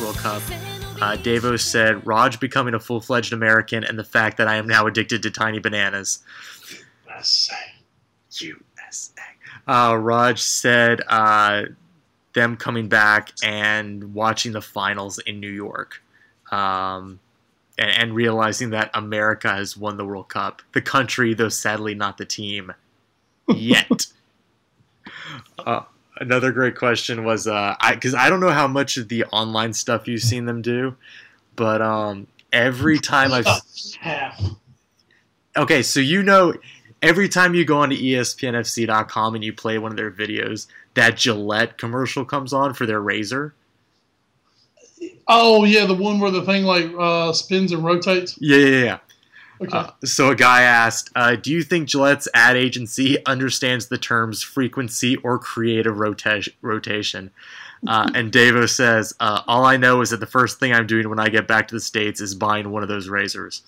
World Cup. Uh, Davo said, Rog becoming a full fledged American and the fact that I am now addicted to tiny bananas. USA. USA. Uh, Rog said uh, them coming back and watching the finals in New York. Um, and, and realizing that America has won the World Cup. The country, though sadly not the team yet. uh, another great question was uh, I because I don't know how much of the online stuff you've seen them do, but um, every time I've okay, so you know, every time you go onto ESPNFC.com and you play one of their videos, that Gillette commercial comes on for their razor. Oh yeah, the one where the thing like uh, spins and rotates. Yeah, yeah, yeah. Okay. Uh, so a guy asked, uh, "Do you think Gillette's ad agency understands the terms frequency or creative rota- rotation?" Uh, and Davo says, uh, "All I know is that the first thing I'm doing when I get back to the states is buying one of those razors."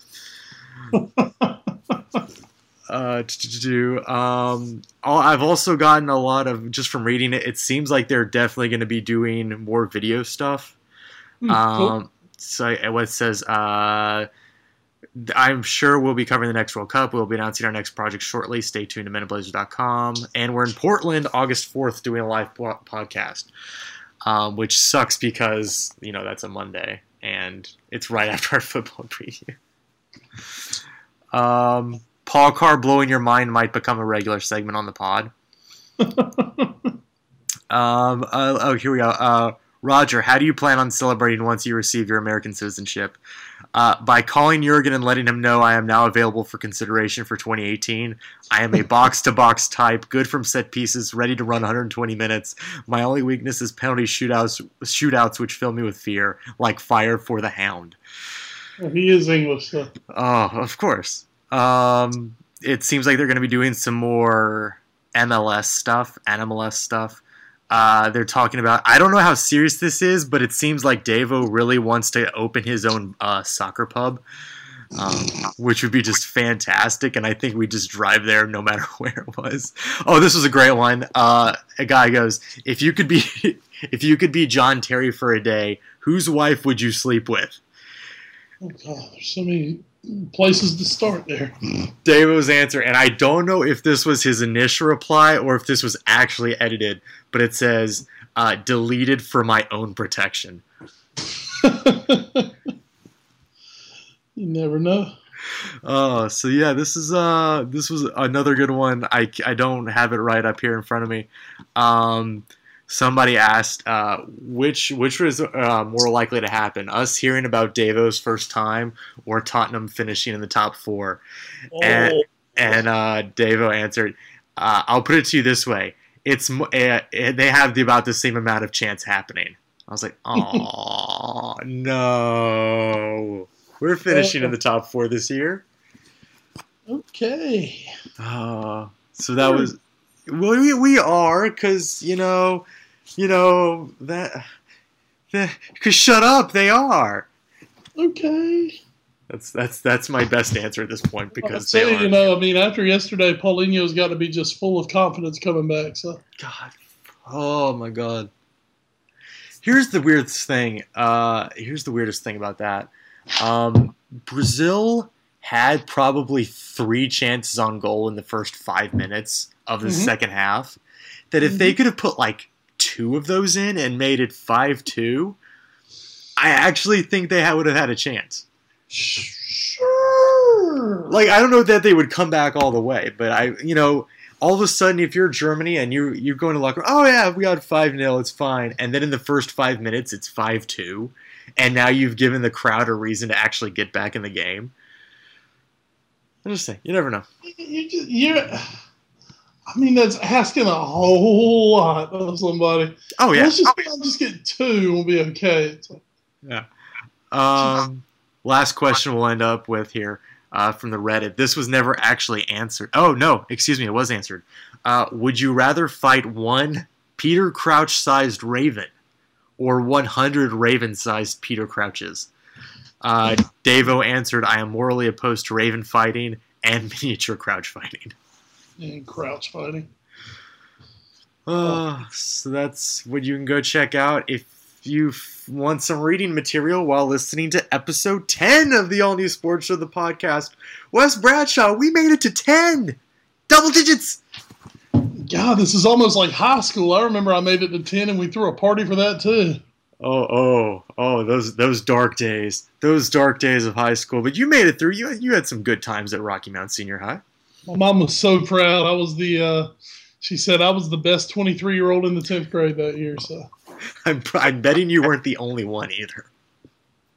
Uh, um, I've also gotten a lot of just from reading it. It seems like they're definitely going to be doing more video stuff. Hmm, cool. Um, so what it says, uh, I'm sure we'll be covering the next World Cup. We'll be announcing our next project shortly. Stay tuned to meninblazers.com. And we're in Portland August 4th doing a live po- podcast, um, which sucks because, you know, that's a Monday and it's right after our football preview. Um, Paul Carr blowing your mind might become a regular segment on the pod. Um, uh, oh, here we go. Uh, Roger, how do you plan on celebrating once you receive your American citizenship? Uh, by calling Jurgen and letting him know I am now available for consideration for 2018. I am a box to box type, good from set pieces, ready to run 120 minutes. My only weakness is penalty shootouts, shootouts which fill me with fear, like fire for the hound. he is English. So. Oh, of course. Um, it seems like they're going to be doing some more MLS stuff, NMLS stuff. Uh, they're talking about. I don't know how serious this is, but it seems like Davo really wants to open his own uh, soccer pub, um, which would be just fantastic. And I think we just drive there no matter where it was. Oh, this was a great one. Uh, a guy goes, "If you could be, if you could be John Terry for a day, whose wife would you sleep with?" Oh God, there's so many places to start there. Davo's answer, and I don't know if this was his initial reply or if this was actually edited, but it says, uh, deleted for my own protection. you never know. Oh, so yeah, this is uh this was another good one. I, I don't have it right up here in front of me. Um, somebody asked uh, which which was uh, more likely to happen: us hearing about Davo's first time or Tottenham finishing in the top four. And- Oh, And uh, Davo answered, uh, "I'll put it to you this way: it's uh, they have the, about the same amount of chance happening." I was like, "Oh no, we're finishing in the top four this year." okay. Uh, so that was well, we, we are because you know, you know that because shut up, they are. Okay. That's that's that's my best answer at this point because say, they are. you know, I mean, after yesterday, Paulinho's got to be just full of confidence coming back. So God. Oh my god. Here's the weirdest thing. Uh, here's the weirdest thing about that. Um, Brazil had probably three chances on goal in the first five minutes of the Mhm. second half. That if they could have put like two of those in and made it five two, I actually think they would have had a chance. sure. Like I don't know that they would come back all the way, but I, you know, all of a sudden if you're Germany and you you're going to locker, oh yeah, we got five 0 it's fine, and then in the first five minutes it's five two, and now you've given the crowd a reason to actually get back in the game. I'm just saying, you never know. you just, you I mean, that's asking a whole lot of somebody. Oh yeah, Let's just, I'll just get two we'll be okay. Yeah. Um, last question we'll end up with here uh, from the Reddit. This was never actually answered. Oh no, excuse me, it was answered. Uh, would you rather fight one Peter Crouch-sized raven or 100 raven-sized Peter Crouches? Uh, Davo answered, "I am morally opposed to raven fighting and miniature crouch fighting." And crouch fighting. Uh, so that's what you can go check out if you want some reading material while listening to episode 10 of the All New Sports Show, the podcast, Wes Bradshaw, we made it to 10! Double digits! God, this is almost like high school. I remember I made it to 10 and we threw a party for that too. Oh, oh, oh! Those those dark days, those dark days of high school. But you made it through. You you had some good times at Rocky Mount Senior High. My mom was so proud. I was the. Uh, she said I was the best 23 year old in the 10th grade that year. So. I'm I'm betting you weren't the only one either.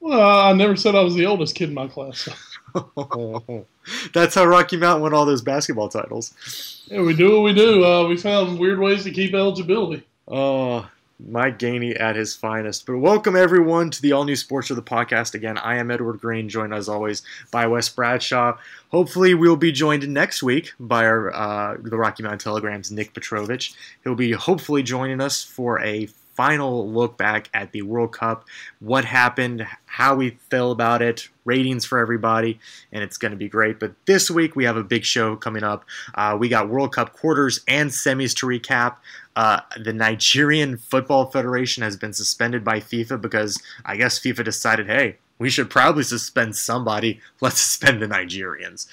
Well, I never said I was the oldest kid in my class. So. That's how Rocky Mountain won all those basketball titles. Yeah, we do what we do. Uh, we found weird ways to keep eligibility. Oh, Mike Gainey at his finest. But welcome everyone to the all new Sports of the podcast. Again, I am Edward Greene, joined as always by Wes Bradshaw. Hopefully, we'll be joined next week by our uh, the Rocky Mount Telegram's Nick Petrovich. He'll be hopefully joining us for a final look back at the World Cup, what happened, how we feel about it, ratings for everybody, and it's going to be great. But this week we have a big show coming up. Uh, we got World Cup quarters and semis to recap. Uh, the Nigerian Football Federation has been suspended by FIFA because I guess FIFA decided, hey, we should probably suspend somebody. Let's suspend the Nigerians.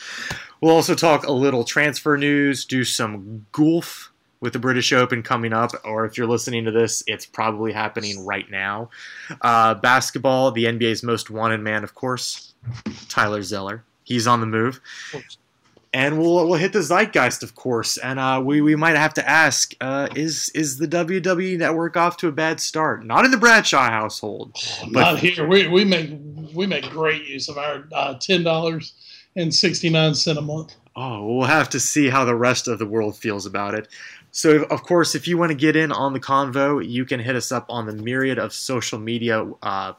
We'll also talk a little transfer news, do some golf with the British Open coming up, or if you're listening to this, it's probably happening right now. Uh, basketball, the NBA's most wanted man, of course, Tyler Zeller. He's on the move. And we'll, we'll hit the zeitgeist, of course, and uh, we, we might have to ask: uh, Is is the WWE Network off to a bad start? Not in the Bradshaw household, but not here. We, we make we make great use of our uh, ten dollars and sixty nine cent a month. Oh, we'll have to see how the rest of the world feels about it. So, of course, if you want to get in on the convo, you can hit us up on the myriad of social media uh,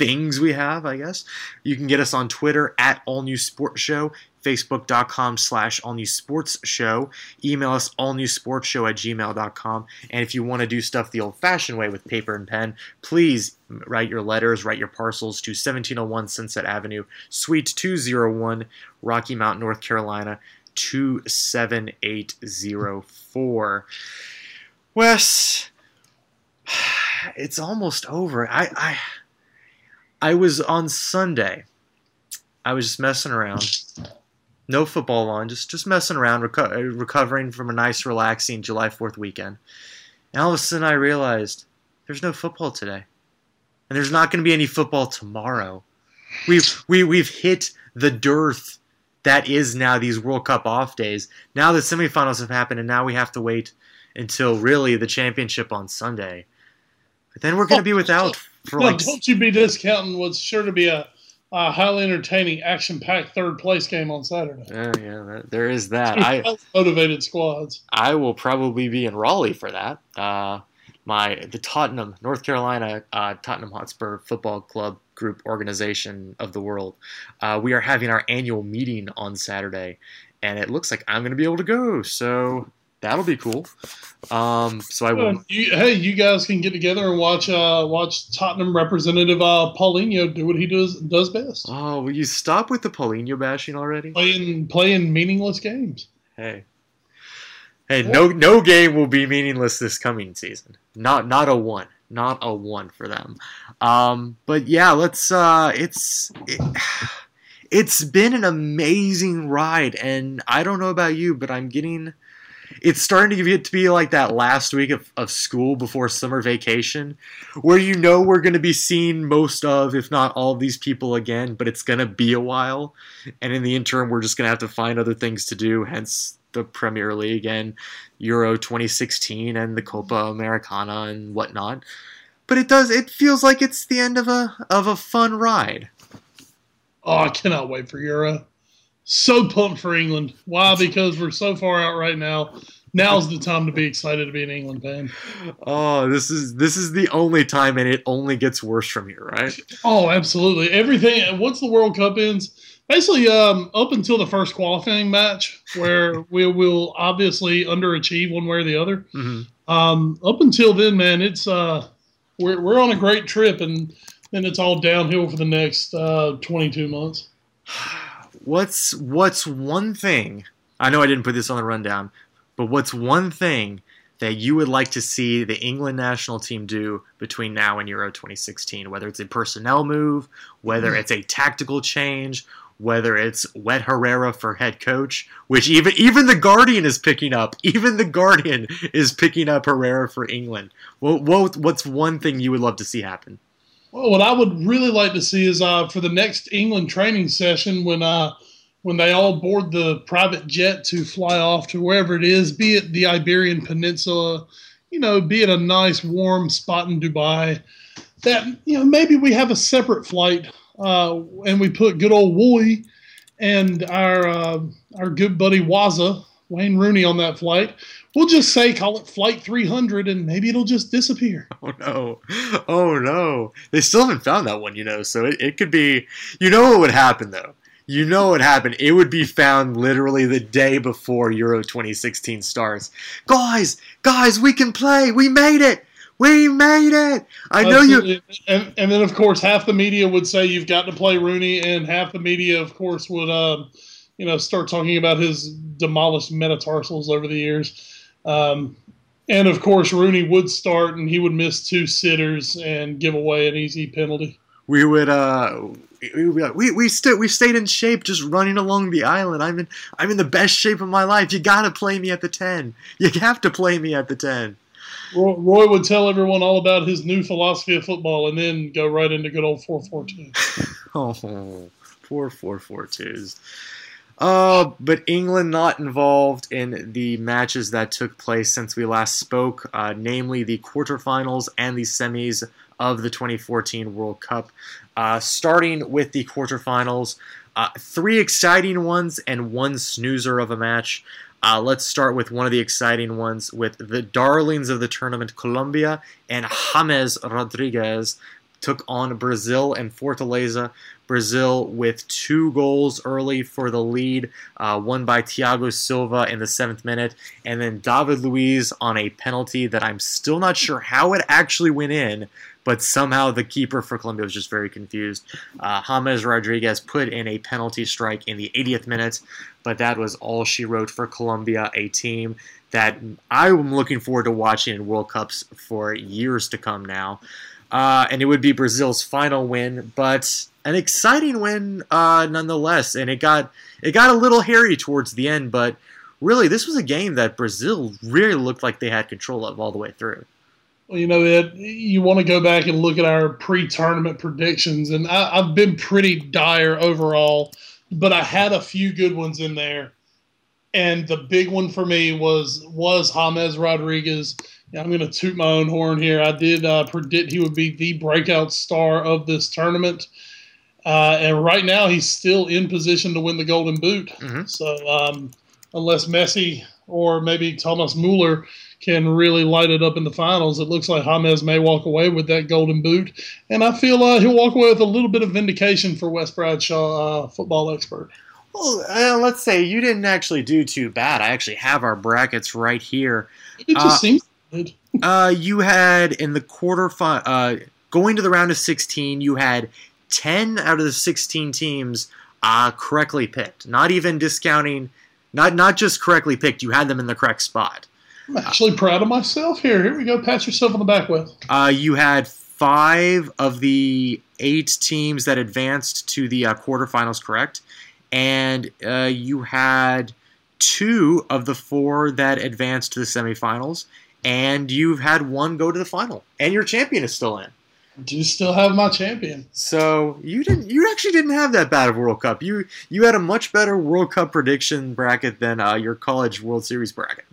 things we have, I guess. You can get us on Twitter at All New Sports Show, Facebook.com slash All New Sports Show, email us allnewsportsshow at gmail.com. And if you want to do stuff the old fashioned way with paper and pen, please write your letters, write your parcels to 1701 Sunset Avenue, Suite 201, Rocky Mount, North Carolina. 27804. Wes, it's almost over. I, I I was on Sunday. I was just messing around. No football on, just just messing around, reco- uh, recovering from a nice, relaxing July 4th weekend. And all of a sudden, I realized there's no football today, and there's not going to be any football tomorrow. We've we we've hit the dearth that is now these World Cup off days. Now the semifinals have happened, and now we have to wait until really the championship on Sunday. But then we're going to be without for no, like. Don't you be discounting what's sure to be a, a highly entertaining, action-packed third place game on Saturday. Uh, yeah, that, there is that. I motivated squads. I will probably be in Raleigh for that. Uh, my the Tottenham, North Carolina uh, Tottenham Hotspur Football Club group organization of the world. Uh, we are having our annual meeting on Saturday, and it looks like I'm going to be able to go. So that'll be cool. Um, so I will. You, hey, you guys can get together and watch uh, watch Tottenham representative uh, Paulinho do what he does does best. Oh, will you stop with the Paulinho bashing already? Playing playing meaningless games. Hey. Hey, no no game will be meaningless this coming season. Not not a one. Not a one for them. Um, but yeah, let's. Uh, it's it, it's been an amazing ride, and I don't know about you, but I'm getting. It's starting to get to be like that last week of, of school before summer vacation, where you know we're going to be seeing most of, if not all of these people again, but it's going to be a while. And in the interim, we're just going to have to find other things to do, hence the Premier League and Euro 2016 and the Copa Americana and whatnot but it does it feels like it's the end of a of a fun ride. Oh, I cannot wait for Euro. So pumped for England. Why? Because we're so far out right now. Now's the time to be excited to be an England fan. Oh, this is this is the only time, and it only gets worse from here, right? Oh, absolutely. Everything. Once the World Cup ends, basically, um, up until the first qualifying match, where we will obviously underachieve one way or the other. Mm-hmm. Um, up until then, man, it's uh, we're we're on a great trip, and then it's all downhill for the next uh, 22 months. What's what's one thing? I know I didn't put this on the rundown, but what's one thing that you would like to see the England national team do between now and Euro 2016? Whether it's a personnel move, whether mm. it's a tactical change, whether it's Wet Herrera for head coach, which even even the Guardian is picking up. Even the Guardian is picking up Herrera for England. What, what what's one thing you would love to see happen? Well, what I would really like to see is uh, for the next England training session when uh, when they all board the private jet to fly off to wherever it is, be it the Iberian Peninsula, you know, be it a nice warm spot in Dubai, that you know maybe we have a separate flight uh, and we put good old Wooly and our uh, our good buddy Waza Wayne Rooney on that flight. We'll just say call it Flight 300, and maybe it'll just disappear. Oh no! Oh no! They still haven't found that one, you know. So it, it could be. You know what would happen though? You know what happened? It would be found literally the day before Euro 2016 starts. Guys, guys, we can play. We made it. We made it. I know you. And, and then, of course, half the media would say you've got to play Rooney, and half the media, of course, would, um, you know, start talking about his demolished metatarsals over the years. Um, and of course, Rooney would start, and he would miss two sitters and give away an easy penalty. We would. Uh, we we we, st- we stayed in shape just running along the island. I'm in I'm in the best shape of my life. You gotta play me at the ten. You have to play me at the ten. Roy would tell everyone all about his new philosophy of football and then go right into good old 442. oh, poor 442s. Uh, but England not involved in the matches that took place since we last spoke, uh, namely the quarterfinals and the semis of the 2014 World Cup. Uh, starting with the quarterfinals, uh, three exciting ones and one snoozer of a match. Uh, let's start with one of the exciting ones with the darlings of the tournament, Colombia and James Rodriguez took on Brazil and Fortaleza. Brazil with two goals early for the lead, uh, one by Thiago Silva in the seventh minute, and then David Luiz on a penalty that I'm still not sure how it actually went in, but somehow the keeper for Colombia was just very confused. Uh, James Rodriguez put in a penalty strike in the 80th minute, but that was all she wrote for Colombia, a team that I'm looking forward to watching in World Cups for years to come now. Uh, and it would be Brazil's final win, but an exciting win uh, nonetheless. And it got it got a little hairy towards the end, but really this was a game that Brazil really looked like they had control of all the way through. Well, you know, Ed, you want to go back and look at our pre-tournament predictions, and I, I've been pretty dire overall, but I had a few good ones in there. And the big one for me was was James Rodriguez. I'm going to toot my own horn here. I did uh, predict he would be the breakout star of this tournament. Uh, and right now, he's still in position to win the Golden Boot. Mm-hmm. So, um, unless Messi or maybe Thomas Muller can really light it up in the finals. It looks like James may walk away with that golden boot, and I feel uh, he'll walk away with a little bit of vindication for Wes Bradshaw, uh, football expert. Well, uh, let's say you didn't actually do too bad. I actually have our brackets right here. It just uh, seems uh, you had in the quarter fi- uh, going to the round of 16, you had 10 out of the 16 teams uh, correctly picked. Not even discounting, not not just correctly picked. You had them in the correct spot. I'm actually proud of myself here. Here we go. Pat yourself on the back with. Uh, you had five of the eight teams that advanced to the uh, quarterfinals correct, and uh, you had two of the four that advanced to the semifinals, and you've had one go to the final, and your champion is still in. Do you still have my champion? So you didn't. You actually didn't have that bad of World Cup. You you had a much better World Cup prediction bracket than uh, your college World Series bracket.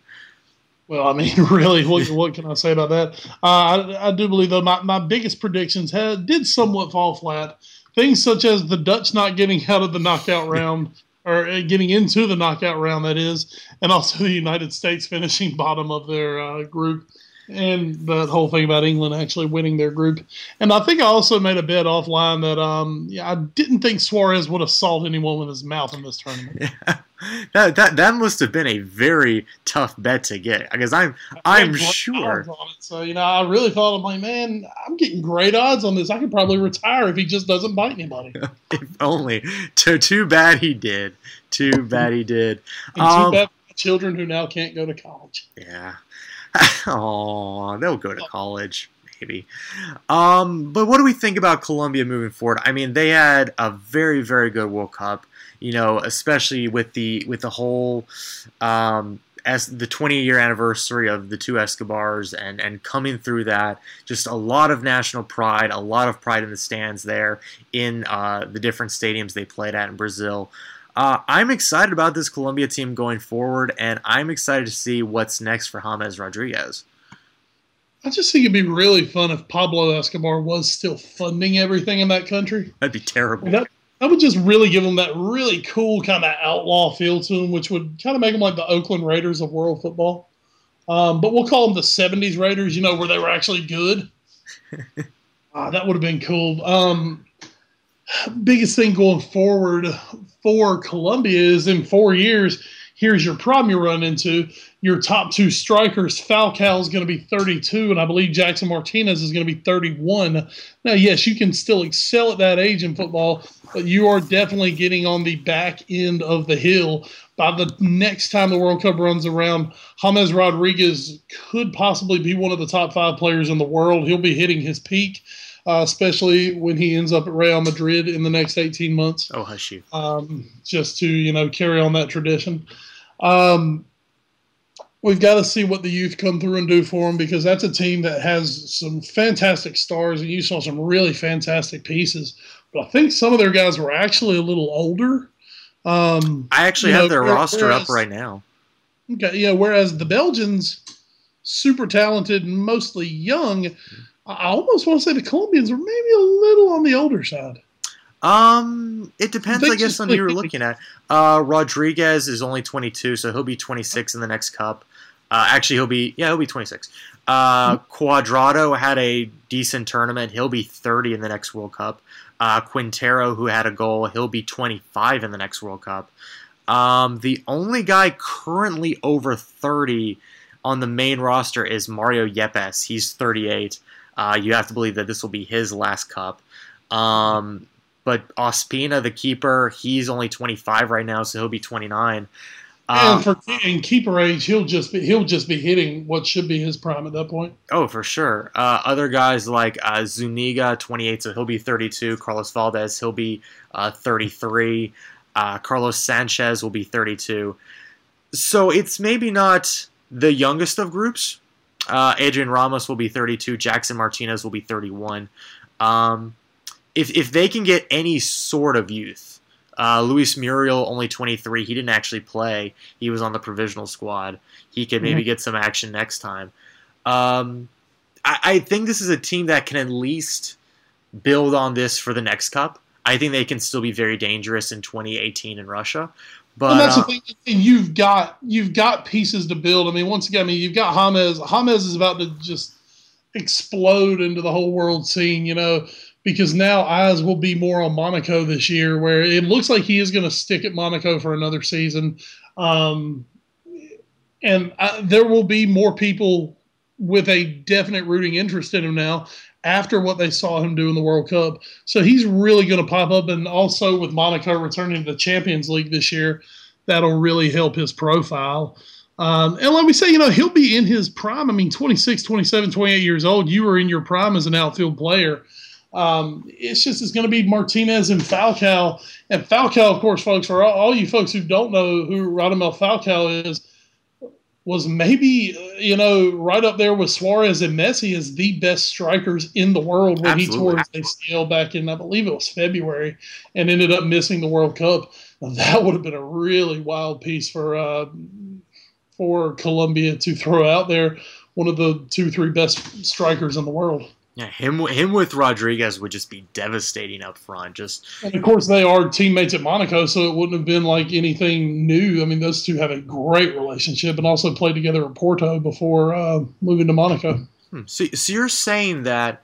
Well, I mean, really, what, what can I say about that? Uh, I, I, do believe, though, my, my biggest predictions had, did somewhat fall flat. Things such as the Dutch not getting out of the knockout round, or uh, getting into the knockout round, that is, and also the United States finishing bottom of their uh, group and the whole thing about England actually winning their group. And I think I also made a bet offline that um, yeah, I didn't think Suarez would assault anyone with his mouth in this tournament. Yeah. That, that that must have been a very tough bet to get because I'm I'm sure. It, So you know, I really thought I'm like, man, I'm getting great odds on this. I could probably retire if he just doesn't bite anybody. if only. Too too bad he did. Too bad he did. um, too bad children who now can't go to college. Yeah. oh, they'll go to college maybe. Um, but what do we think about Colombia moving forward? I mean, they had a very, very good World Cup. You know, especially with the with the whole um, as the 20 year anniversary of the two Escobars and and coming through that, just a lot of national pride, a lot of pride in the stands there in uh, the different stadiums they played at in Brazil. Uh, I'm excited about this Colombia team going forward, and I'm excited to see what's next for James Rodriguez. I just think it'd be really fun if Pablo Escobar was still funding everything in that country. That'd be terrible. That, that would just really give them that really cool kind of outlaw feel to them, which would kind of make them like the Oakland Raiders of world football. Um, but we'll call them the 70s Raiders, you know, where they were actually good. ah, that would have been cool. Um, biggest thing going forward for Colombia is in four years, here's your problem you run into. Your top two strikers, Falcao is going to be 32, and I believe Jackson Martinez is going to be 31. Now, yes, you can still excel at that age in football, but you are definitely getting on the back end of the hill. By the next time the World Cup runs around, James Rodriguez could possibly be one of the top five players in the world. He'll be hitting his peak uh, especially when he ends up at Real Madrid in the next 18 months. Oh, hush you. Um, just to, you know, carry on that tradition. Um, we've got to see what the youth come through and do for them because that's a team that has some fantastic stars and you saw some really fantastic pieces. But I think some of their guys were actually a little older. Um, I actually have know, their whereas, roster up right now. Okay, yeah. Whereas the Belgians, super talented and mostly young, I almost want to say the Colombians are maybe a little on the older side. Um, it depends, I guess, on who you're looking at. Uh, Rodriguez is only 22, so he'll be 26 in the next cup. Uh, actually, he'll be yeah, he'll be 26. Uh, mm-hmm. Cuadrado had a decent tournament. He'll be 30 in the next World Cup. Uh, Quintero, who had a goal, he'll be 25 in the next World Cup. Um, the only guy currently over 30 on the main roster is Mario Yepes. He's 38. Uh, you have to believe that this will be his last cup. Um, but Ospina, the keeper, he's only 25 right now, so he'll be 29. Um, and for in keeper age, he'll just be he'll just be hitting what should be his prime at that point. Oh, for sure. Uh, other guys like uh, Zuniga, 28, so he'll be 32. Carlos Valdez, he'll be uh, 33. Uh, Carlos Sanchez will be 32. So it's maybe not the youngest of groups, uh, Adrian Ramos will be 32. Jackson Martinez will be 31. Um, if if they can get any sort of youth, uh, Luis Muriel only 23. He didn't actually play. He was on the provisional squad. He could maybe mm-hmm. get some action next time. Um, I, I think this is a team that can at least build on this for the next cup. I think they can still be very dangerous in 2018 in Russia. But and that's uh, the thing. You've got you've got pieces to build. I mean, once again, I mean, you've got James. James is about to just explode into the whole world scene. You know, because now eyes will be more on Monaco this year, where it looks like he is going to stick at Monaco for another season. Um, and I, there will be more people with a definite rooting interest in him now after what they saw him do in the World Cup. So he's really going to pop up. And also with Monaco returning to the Champions League this year, that'll really help his profile. Um, and let me say, you know, he'll be in his prime. I mean, 26, 27, 28 years old. You were in your prime as an outfield player. Um, it's just it's going to be Martinez and Falcao. And Falcao, of course, folks, for all, all you folks who don't know who Radamel Falcao is, was maybe you know right up there with Suarez and Messi as the best strikers in the world when Absolutely. he tore his ACL back in I believe it was February and ended up missing the World Cup. Now, that would have been a really wild piece for uh, for Colombia to throw out there. One of the two three best strikers in the world. Yeah, him him with Rodriguez would just be devastating up front. Just and of course they are teammates at Monaco, so it wouldn't have been like anything new. I mean, those two have a great relationship and also played together at Porto before uh, moving to Monaco. Hmm. So, so you're saying that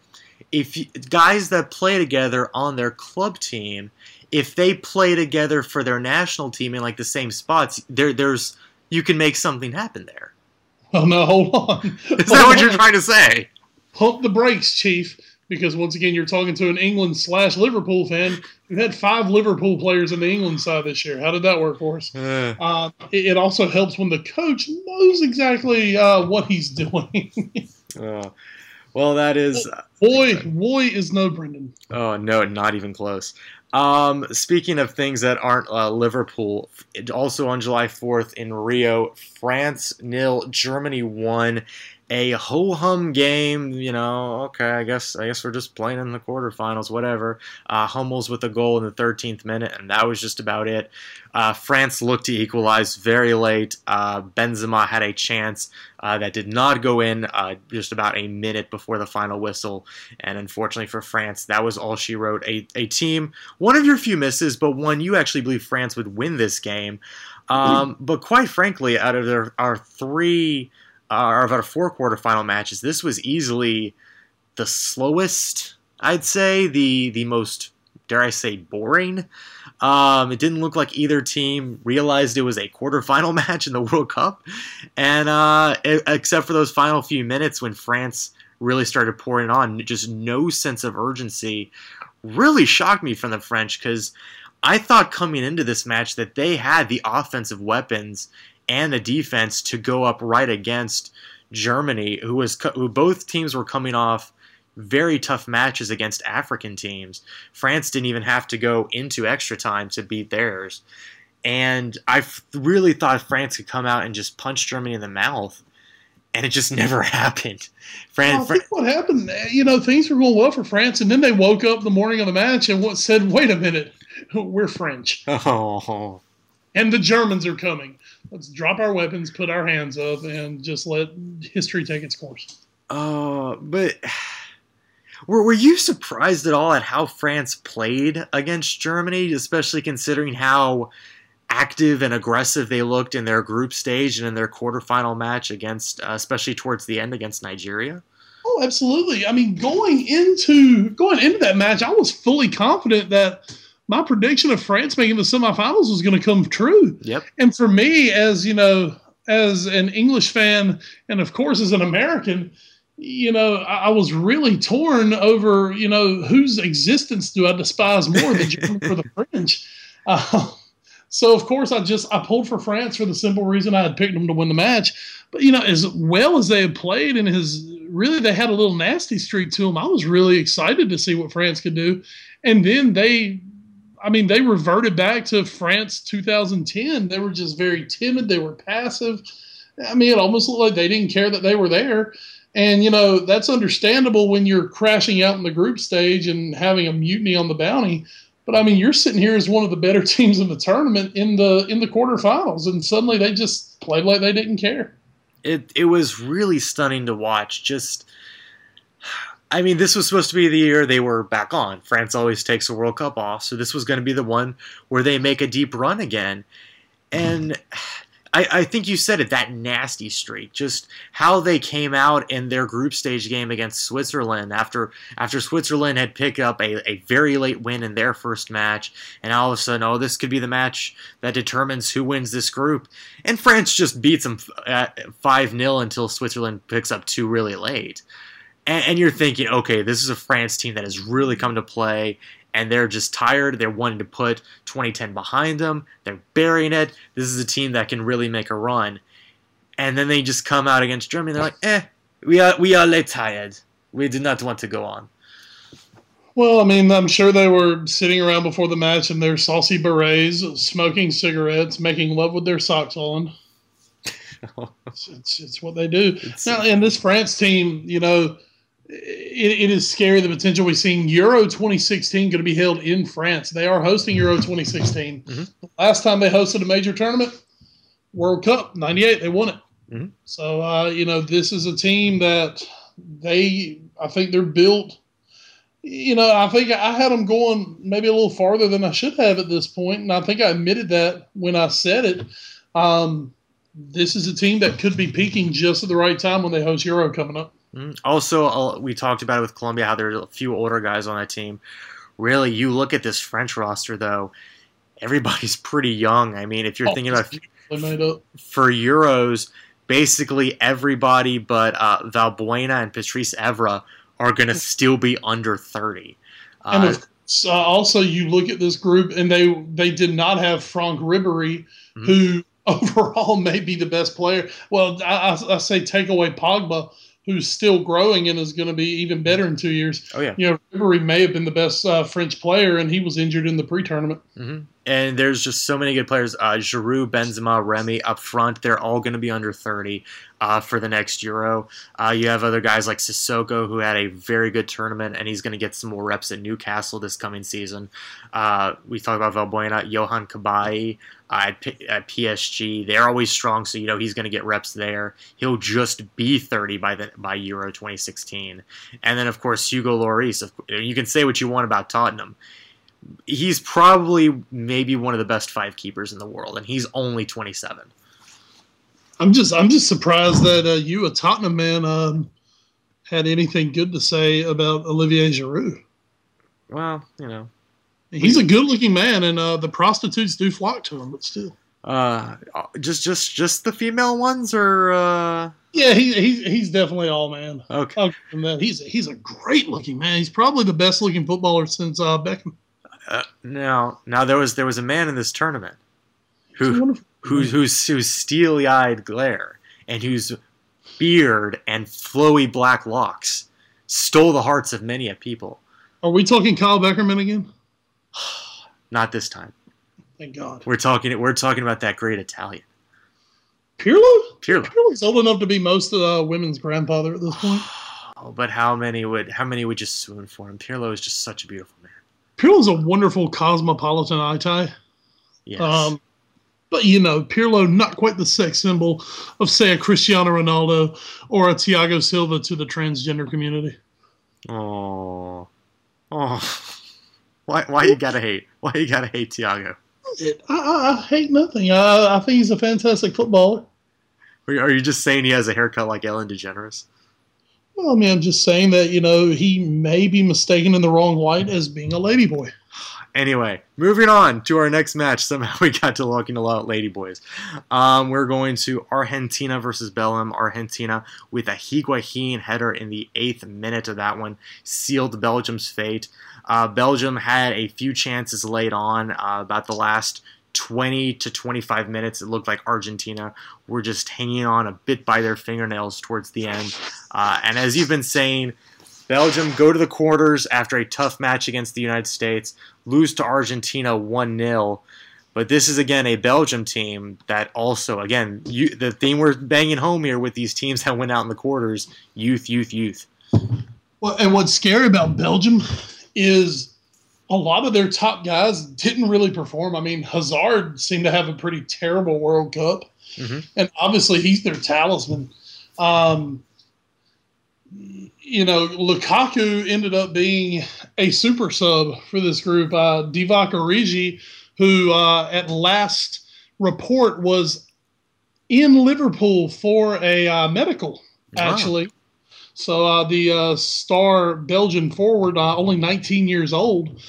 if you, guys that play together on their club team, if they play together for their national team in like the same spots, there there's you can make something happen there. Oh no, hold on. Is that what you're trying to say? Pump the brakes, Chief, because once again, you're talking to an England slash Liverpool fan. We've had five Liverpool players in the England side this year. How did that work for us? Uh, uh, it, it, also helps when the coach knows exactly uh, what he's doing. Uh, well, that is boy, boy is no Brendan. Oh no, not even close. Um, speaking of things that aren't uh, Liverpool, also on July 4th in Rio, France nil, Germany one a ho hum game. You know, okay, I guess I guess we're just playing in the quarterfinals, whatever. Uh, Hummels with a goal in the 13th minute, and that was just about it. Uh, France looked to equalize very late. Uh, Benzema had a chance uh, that did not go in uh, just about a minute before the final whistle, and unfortunately for France, that was all she wrote. A, a team, one of your few misses, but one you actually believe France would win this game. Um, but quite frankly, out of their, our three uh, of our four quarterfinal matches, this was easily the slowest. I'd say the the most dare I say boring. Um, it didn't look like either team realized it was a quarterfinal match in the World Cup, and uh, it, except for those final few minutes when France really started pouring on, just no sense of urgency. Really shocked me from the French because I thought coming into this match that they had the offensive weapons and the defense to go up right against Germany, who was who both teams were coming off very tough matches against African teams. France didn't even have to go into extra time to beat theirs. And I really thought France could come out and just punch Germany in the mouth, and it just never happened. France. Well, what happened? You know, things were going well for France, and then they woke up the morning of the match and what said, "Wait a minute, we're French." Oh. And the Germans are coming let's drop our weapons, put our hands up, and just let history take its course. Uh, but were, were you surprised at all at how France played against Germany, especially considering how active and aggressive they looked in their group stage and in their quarterfinal match against, uh, especially towards the end against Nigeria? Oh, absolutely. I mean, going into going into that match, I was fully confident that my prediction of France making the semifinals was going to come true. Yep. And for me, as you know, as an English fan, and of course as an American, you know, I, I was really torn over, you know, whose existence do I despise more, the German or the French? Uh, so of course I just I pulled for France for the simple reason I had picked them to win the match. But you know, as well as they had played and his really they had a little nasty streak to them, I was really excited to see what France could do. And then they I mean, they reverted back to France 2010. They were just very timid. They were passive. I mean, it almost looked like they didn't care that they were there. And, you know, that's understandable when you're crashing out in the group stage and having a mutiny on the bounty. But I mean, you're sitting here as one of the better teams in the tournament in the in the quarterfinals, and suddenly they just played like they didn't care. It it was really stunning to watch. Just I mean, this was supposed to be the year they were back on. France always takes a World Cup off, so this was going to be the one where they make a deep run again. And I, I, think you said it, that nasty streak. Just how they came out in their group stage game against Switzerland after after Switzerland had picked up a, a very late win in their first match, and all of a sudden, oh, this could be the match that determines who wins this group. And France just beats them 5 0 until Switzerland picks up two really late and, and, you're thinking, okay, this is a France team that has really come to play, and they're just tired. They're wanting to put 2010 behind them. They're burying it. This is a team that can really make a run. And then they just come out against Germany. They're like, eh, we are we are late tired. We do not want to go on. Well, I mean, I'm sure they were sitting around before the match in their saucy berets, smoking cigarettes, making love with their socks on. it's, it's, it's, what they do. It's, now, in this France team, you know, it, it is scary the potential we're seeing Euro 2016 going to be held in France. They are hosting Euro 2016. Mm-hmm. Last time they hosted a major tournament, World Cup '98, they won it. Mm-hmm. So uh, you know this is a team that they I think they're built. You know, I think I had them going maybe a little farther than I should have at this point, and I think I admitted that when I said it. Um, this is a team that could be peaking just at the right time when they host Euro coming up. Mm-hmm. Also, we talked about it with Colombia how there's a few older guys on that team. Really, you look at this French roster though, everybody's pretty young. I mean, if you're oh, thinking about for Euros, basically everybody but uh, Valbuena and Patrice Evra are going to still be under 30. and of uh, also you look at this group, and they they did not have Franck Ribery, mm-hmm. who overall may be the best player. Well, I, I, I say take away Pogba, who's still growing and is going to be even better in two years. Oh yeah, you know, Ribery may have been the best uh, French player, and he was injured in the pre-tournament. Mm-hmm. And there's just so many good players. Uh, Giroud, Benzema, Remy up front. They're all going to be under 30 uh, for the next Euro. Uh, you have other guys like Sissoko, who had a very good tournament, and he's going to get some more reps at Newcastle this coming season. Uh, we talked about Valbuena, Johan Cabaye uh, at, P- at, PSG. They're always strong, so you know he's going to get reps there. He'll just be 30 by the by Euro 2016. And then, of course, Hugo Lloris. You can say what you want about Tottenham he's probably maybe one of the best five keepers in the world, and he's only 27. I'm just I'm just surprised that uh, you, a Tottenham man, um, had anything good to say about Olivier Giroud. Well, you know, he's a good-looking man, and uh, the prostitutes do flock to him, but still. Uh, just just just the female ones, or uh... yeah, he, he's he's definitely all man. Okay, he's he's a great-looking man. He's probably the best-looking footballer since uh, Beckham. Uh, now, now there was there was a man in this tournament who who's who's who's steely eyed glare and whose beard and flowy black locks stole the hearts of many a people. Are we talking Kyle Beckerman again? Not this time. Thank God. We're talking. We're talking about that great Italian. Pirlo. Pirlo. Pirlo's old enough to be most of the women's grandfather at this point. Oh, but how many would how many would just swoon for him? Pirlo is just such a beautiful man. Pirlo's a wonderful cosmopolitan eye Yes. Um, but you know, Pirlo not quite the sex symbol of say a Cristiano Ronaldo or a Thiago Silva to the transgender community. Oh, oh, why? Why you gotta hate? Why you gotta hate Thiago? I, I, I hate nothing. I, I think he's a fantastic footballer. Are you just saying he has a haircut like Ellen DeGeneres? Well, I mean, I'm just saying that, you know, he may be mistaken in the wrong light as being a ladyboy. Anyway, moving on to our next match. Somehow we got to looking a lot ladyboys. Um, we're going to Argentina versus Belgium. Argentina with a Higuain header in the eighth minute of that one sealed Belgium's fate. Uh, Belgium had a few chances late on, uh, about the last 20 to 25 minutes, it looked like Argentina were just hanging on a bit by their fingernails towards the end. Uh, and as you've been saying, Belgium go to the quarters after a tough match against the United States, lose to Argentina 1 0. But this is again a Belgium team that also, again, you, the theme we're banging home here with these teams that went out in the quarters youth, youth, youth. Well, and what's scary about Belgium is a lot of their top guys didn't really perform. I mean, Hazard seemed to have a pretty terrible World Cup, mm-hmm. and obviously he's their talisman. Um, you know, Lukaku ended up being a super sub for this group. Uh, Divock Origi, who uh, at last report was in Liverpool for a uh, medical, actually. So uh, the uh, star Belgian forward, uh, only 19 years old,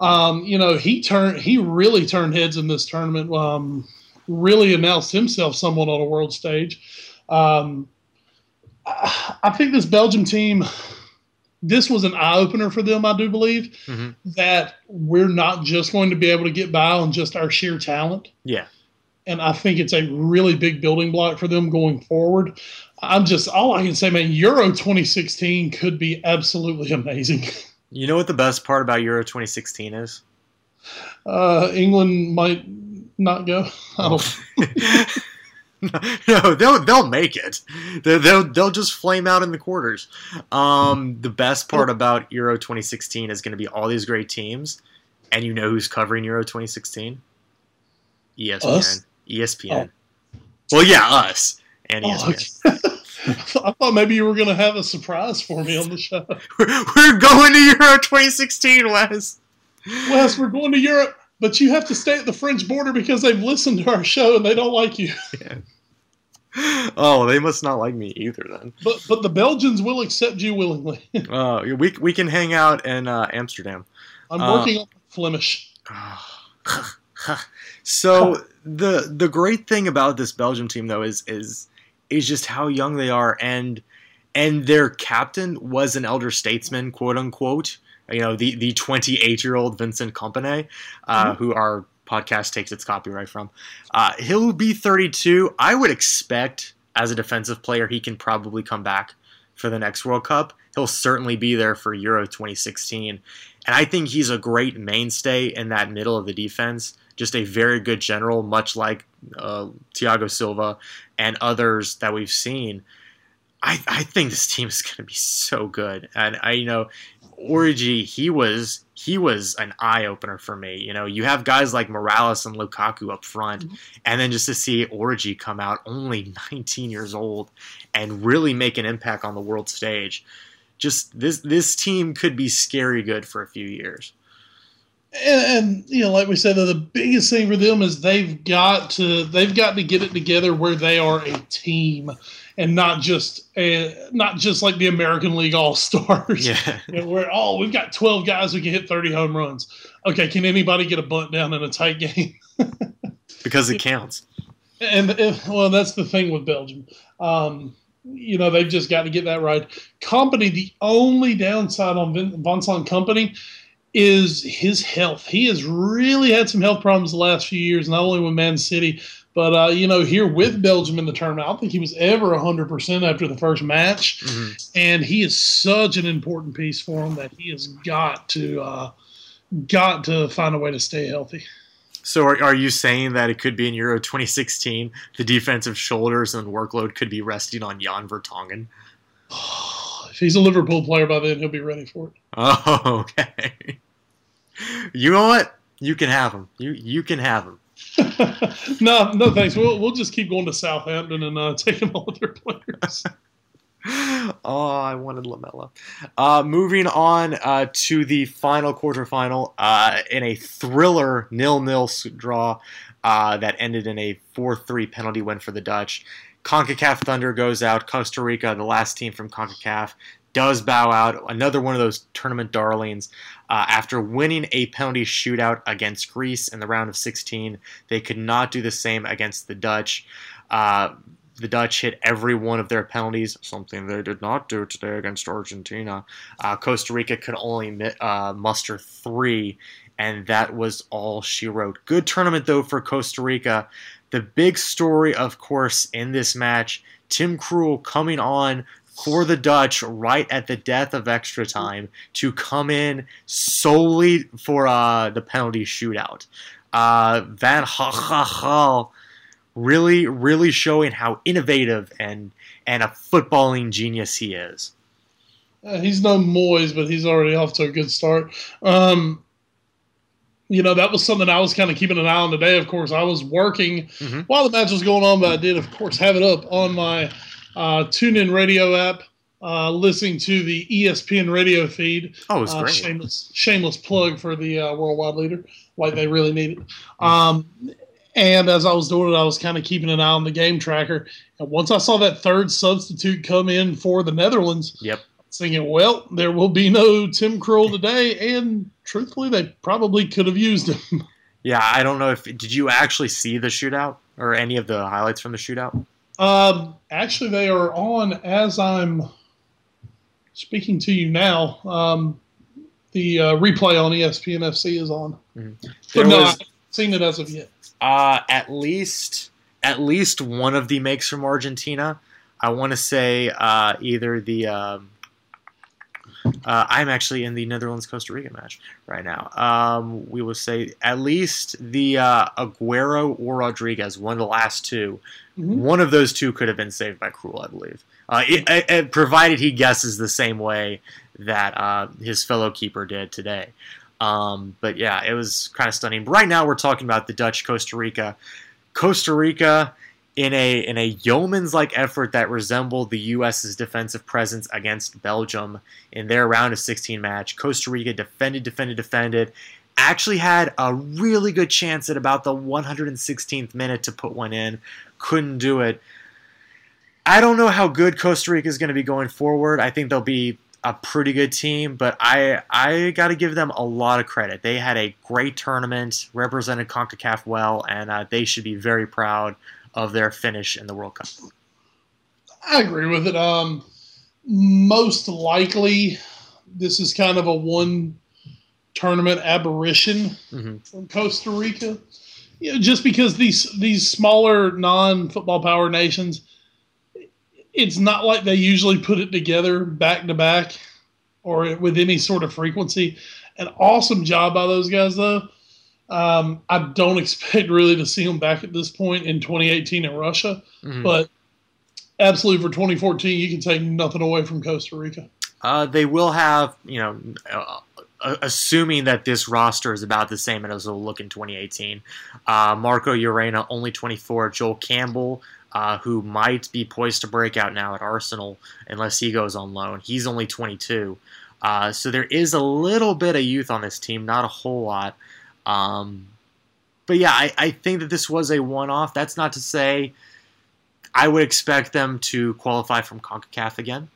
um, you know, he turned he really turned heads in this tournament. Um, really announced himself somewhat on a world stage. Um, I think this Belgium team, this was an eye opener for them. I do believe mm-hmm. that we're not just going to be able to get by on just our sheer talent. Yeah and I think it's a really big building block for them going forward. I'm just all I can say, man. Euro 2016 could be absolutely amazing. You know what the best part about Euro 2016 is? Uh, England might not go. I don't. no, they'll they'll make it. They'll, they'll they'll just flame out in the quarters. Um, the best part about Euro 2016 is going to be all these great teams, and you know who's covering Euro 2016? ESPN. Us? ESPN. Oh. Well, yeah, us and ESPN. Oh, I thought maybe you were going to have a surprise for me on the show. We're going to Euro 2016, Wes. Wes, we're going to Europe, but you have to stay at the French border because they've listened to our show and they don't like you. Yeah. Oh, they must not like me either then. But but the Belgians will accept you willingly. uh, we we can hang out in uh, Amsterdam. I'm working uh, on Flemish. so the the great thing about this Belgium team though is is is just how young they are and and their captain was an elder statesman, quote unquote. You know, the the 28 year old Vincent Kompany, uh, mm-hmm. who our podcast takes its copyright from. Uh, he'll be 32. I would expect as a defensive player he can probably come back for the next World Cup. He'll certainly be there for Euro 2016. And I think he's a great mainstay in that middle of the defense. Just a very good general, much like uh, Thiago Silva and others that we've seen. I, I think this team is going to be so good. And I, you know, Origi, he was he was an eye opener for me. You know, you have guys like Mirallas and Lukaku up front, mm-hmm. and then just to see Origi come out only 19 years old and really make an impact on the world stage. Just this this team could be scary good for a few years. And, and, you know, like we said, the biggest thing for them is they've got to they've got to get it together where they are a team and not just a, not just like the American League All Stars. Yeah, you know, where oh we've got twelve guys who can hit thirty home runs. Okay, can anybody get a bunt down in a tight game? because it counts. And if, well, that's the thing with Belgium. Um, you know they've just got to get that right. Kompany, the only downside on Vincent Kompany is his health. He has really had some health problems the last few years, not only with Man City, but uh, you know, here with Belgium in the tournament, I don't think he was ever hundred percent after the first match, mm-hmm. and he is such an important piece for him that he has got to uh, got to find a way to stay healthy. So, are, are you saying that it could be in Euro 2016 the defensive shoulders and workload could be resting on Jan Vertonghen? he's a Liverpool player by then, he'll be ready for it. Oh, okay. You know what? You can have him. You you can have him. no, no, thanks. We'll we'll just keep going to Southampton and uh, taking all of their players. oh, I wanted Lamela. Uh, moving on uh, to the final quarterfinal uh, in a thriller nil-nil draw uh, that ended in a 4-3 penalty win for the Dutch. CONCACAF Thunder goes out. Costa Rica, the last team from CONCACAF, does bow out. Another one of those tournament darlings. Uh, after winning a penalty shootout against Greece in the round of 16, they could not do the same against the Dutch. Uh, the Dutch hit every one of their penalties, something they did not do today against Argentina. Uh, Costa Rica could only uh, muster three, and that was all she wrote. Good tournament, though, for Costa Rica. The big story, of course, in this match Tim Krul coming on for the Dutch right at the death of extra time to come in solely for uh, the penalty shootout. Uh, Van Gaal really, really showing how innovative and and a footballing genius he is. Uh, he's no Moyes, but he's already off to a good start. Um, you know, that was something I was kind of keeping an eye on today. Of course, I was working mm-hmm. while the match was going on, but I did, of course, have it up on my uh, TuneIn Radio app, uh, listening to the ESPN radio feed. Oh, it's uh, great. Shameless, shameless plug for the uh, worldwide leader, like they really need it. Um, and as I was doing it, I was kind of keeping an eye on the game tracker. And once I saw that third substitute come in for the Netherlands, yep. Thinking, well, there will be no Tim Krul today, and truthfully, they probably could have used him. Yeah, I don't know if did you actually see the shootout or any of the highlights from the shootout? Um, actually, they are on as I'm speaking to you now. Um, the uh, replay on ESPN FC is on, mm-hmm. but no, was, I haven't seen it as of yet. Uh, at least, at least one of the makes from Argentina. I want to say uh, either the. Um, uh, I'm actually in the Netherlands Costa Rica match right now. Um, we will say at least the uh, Aguero or Rodriguez, one of the last 2 mm-hmm. One of those two could have been saved by Krul, I believe. Uh, it, it, it, provided he guesses the same way that uh, his fellow keeper did today. Um, but yeah, it was kind of stunning. But Right now, we're talking about the Dutch Costa Rica. Costa Rica in a in a yeoman's like effort that resembled the U.S.'s defensive presence against Belgium in their round of 16 match. Costa Rica defended, defended, defended. Actually had a really good chance at about the 116th minute to put one in. Couldn't do it. I don't know how good Costa Rica is going to be going forward. I think they'll be a pretty good team, but I I got to give them a lot of credit. They had a great tournament, represented CONCACAF well, and uh, they should be very proud of their finish in the World Cup. I agree with it. Um, most likely, this is kind of a one tournament aberration mm-hmm. from Costa Rica. You know, just because these these smaller non football power nations, it's not like they usually put it together back to back or with any sort of frequency. An awesome job by those guys, though. Um, I don't expect really to see them back at this point in 2018 in Russia, mm-hmm. but absolutely for 2014, you can take nothing away from Costa Rica. Uh, they will have, you know, uh, uh assuming that this roster is about the same as it'll look in 2018. Uh, Marco Urena, only 24. Joel Campbell, uh, who might be poised to break out now at Arsenal unless he goes on loan. He's only 22. Uh, so there is a little bit of youth on this team, not a whole lot. Um, but yeah, I, I, think that this was a one off. That's not to say I would expect them to qualify from CONCACAF again.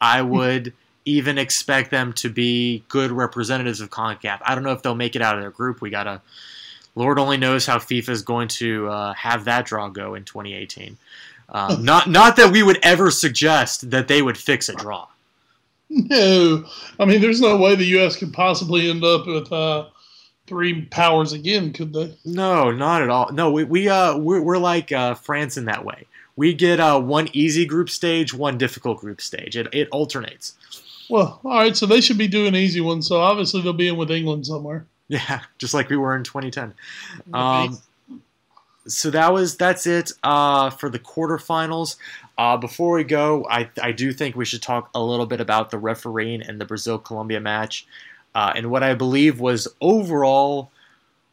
I hmm. would even expect them to be good representatives of CONCACAF. I don't know if they'll make it out of their group. We got to. Lord only knows how FIFA is going to uh, have that draw go in 2018. Uh, not not that we would ever suggest that they would fix a draw. No, I mean, there's no way the U.S. could possibly end up with uh, three powers again, could they? No, not at all. No, we we uh we're, we're like uh, France in that way. We get uh, one easy group stage, one difficult group stage. It it alternates. Well, all right, so they should be doing easy ones. So obviously they'll be in with England somewhere. Yeah, just like we were in 2010. Um, so that was that's it uh, for the quarterfinals. Uh, before we go, I, I do think we should talk a little bit about the refereeing in the Brazil Colombia match, uh, and what I believe was overall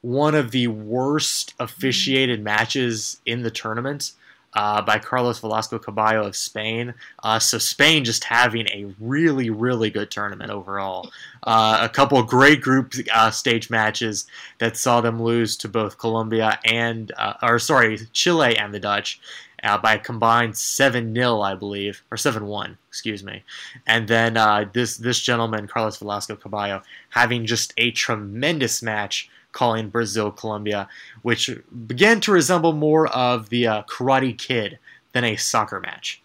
one of the worst officiated matches in the tournament uh, by Carlos Velasco Caballo of Spain. Uh, so Spain just having a really, really good tournament overall. Uh, a couple of great group uh, stage matches that saw them lose to both Colombia and, uh, or sorry, Chile and the Dutch. Uh, by a combined 7 0, I believe, or 7 1, excuse me. And then this, this gentleman, Carlos Velasco Caballo, having just a tremendous match calling Brazil Colombia, which began to resemble more of the uh, Karate Kid than a soccer match.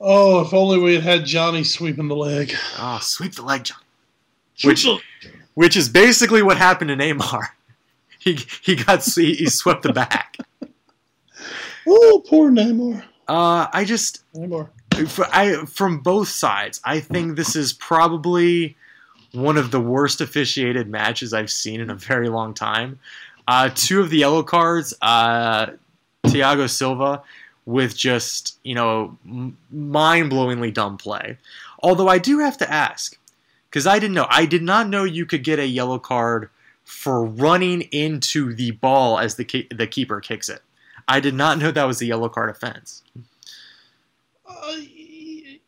Oh, if only we had had Johnny sweeping the leg. Oh, sweep the leg, Johnny. Which, which is basically what happened to Neymar. He he got he, swept the back. Oh, poor Neymar. Uh, I just Neymar. I from both sides. I think this is probably one of the worst officiated matches I've seen in a very long time. Uh, two of the yellow cards, uh, Thiago Silva with just, you know, mind blowingly dumb play. Although I do have to ask, because I didn't know, I did not know you could get a yellow card for running into the ball as the, the keeper kicks it. I did not know that was a yellow card offense. Uh,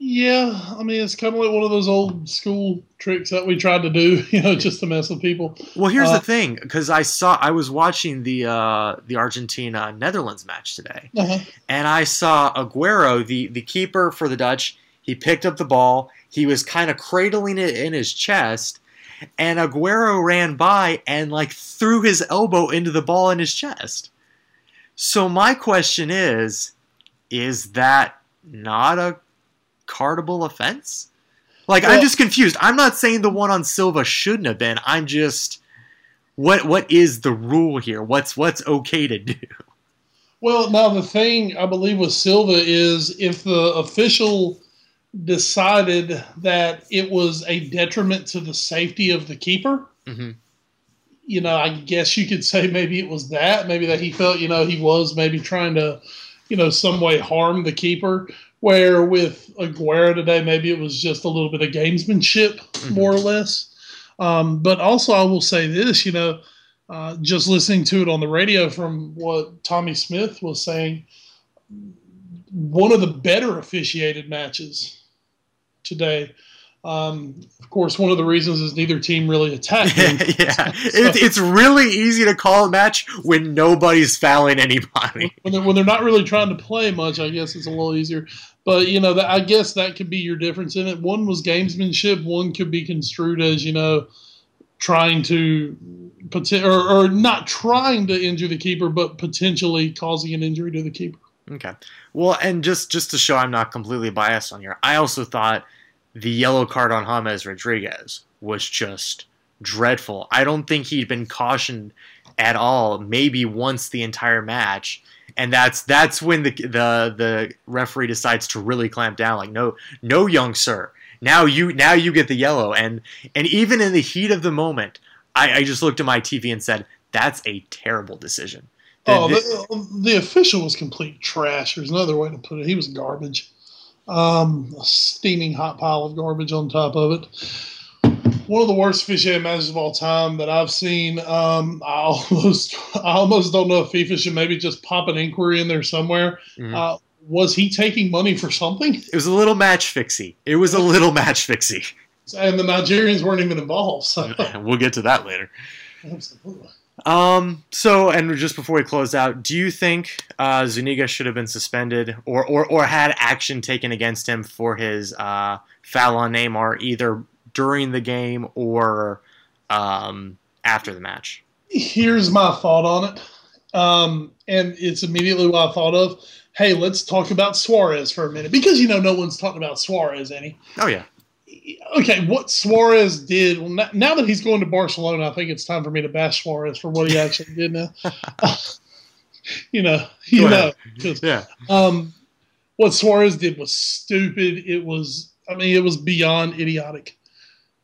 yeah, I mean it's kind of like one of those old school tricks that we tried to do, you know, just to mess with people. Well, here's uh, the thing, because I saw I was watching the uh, the Argentina Netherlands match today, uh-huh. and I saw Aguero, the the keeper for the Dutch. He picked up the ball. He was kind of cradling it in his chest, and Aguero ran by and like threw his elbow into the ball in his chest. So my question is, is that not a cardable offense? Like well, I'm just confused. I'm not saying the one on Silva shouldn't have been. I'm just what what is the rule here? What's what's okay to do? Well, now the thing I believe with Silva is if the official decided that it was a detriment to the safety of the keeper, mm-hmm. You know, I guess you could say maybe it was that, maybe that he felt, you know, he was maybe trying to, you know, some way harm the keeper. Where with Aguero today, maybe it was just a little bit of gamesmanship, mm-hmm. more or less. Um, but also, I will say this, you know, uh, just listening to it on the radio from what Tommy Smyth was saying, one of the better officiated matches today um, of course, one of the reasons is neither team really attacked. yeah, so, it, it's really easy to call a match when nobody's fouling anybody. When they're, when they're not really trying to play much, I guess it's a little easier. But you know, that, I guess that could be your difference in it. One was gamesmanship. One could be construed as you know, trying to or, or not trying to injure the keeper, but potentially causing an injury to the keeper. Okay. Well, and just just to show I'm not completely biased on here, I also thought the yellow card on James Rodriguez was just dreadful. I don't think he'd been cautioned at all, maybe once the entire match. And that's that's when the the the referee decides to really clamp down. Like, no, no, young sir, now you now you get the yellow. And and even in the heat of the moment, I, I just looked at my TV and said, that's a terrible decision. The, oh, the, the, official was complete trash. There's another way to put it. He was garbage. Um, a steaming hot pile of garbage on top of it. One of the worst officiating matches of all time that I've seen. Um, I almost, I almost don't know if FIFA should maybe just pop an inquiry in there somewhere. Mm-hmm. Uh, was he taking money for something? It was a little match fixie. It was a little match fixie. And the Nigerians weren't even involved. So. we'll get to that later. Absolutely. Um. So, and just before we close out, do you think uh, Zuniga should have been suspended, or, or or had action taken against him for his uh, foul on Neymar, either during the game or um, after the match? Here's my thought on it, um, and it's immediately what I thought of. Hey, let's talk about Suarez for a minute because you know no one's talking about Suarez any. Oh yeah okay, what Suarez did well, now that he's going to Barcelona, I think it's time for me to bash Suarez for what he actually did now. you know, you know, yeah. Um, what Suarez did was stupid. It was, I mean, it was beyond idiotic.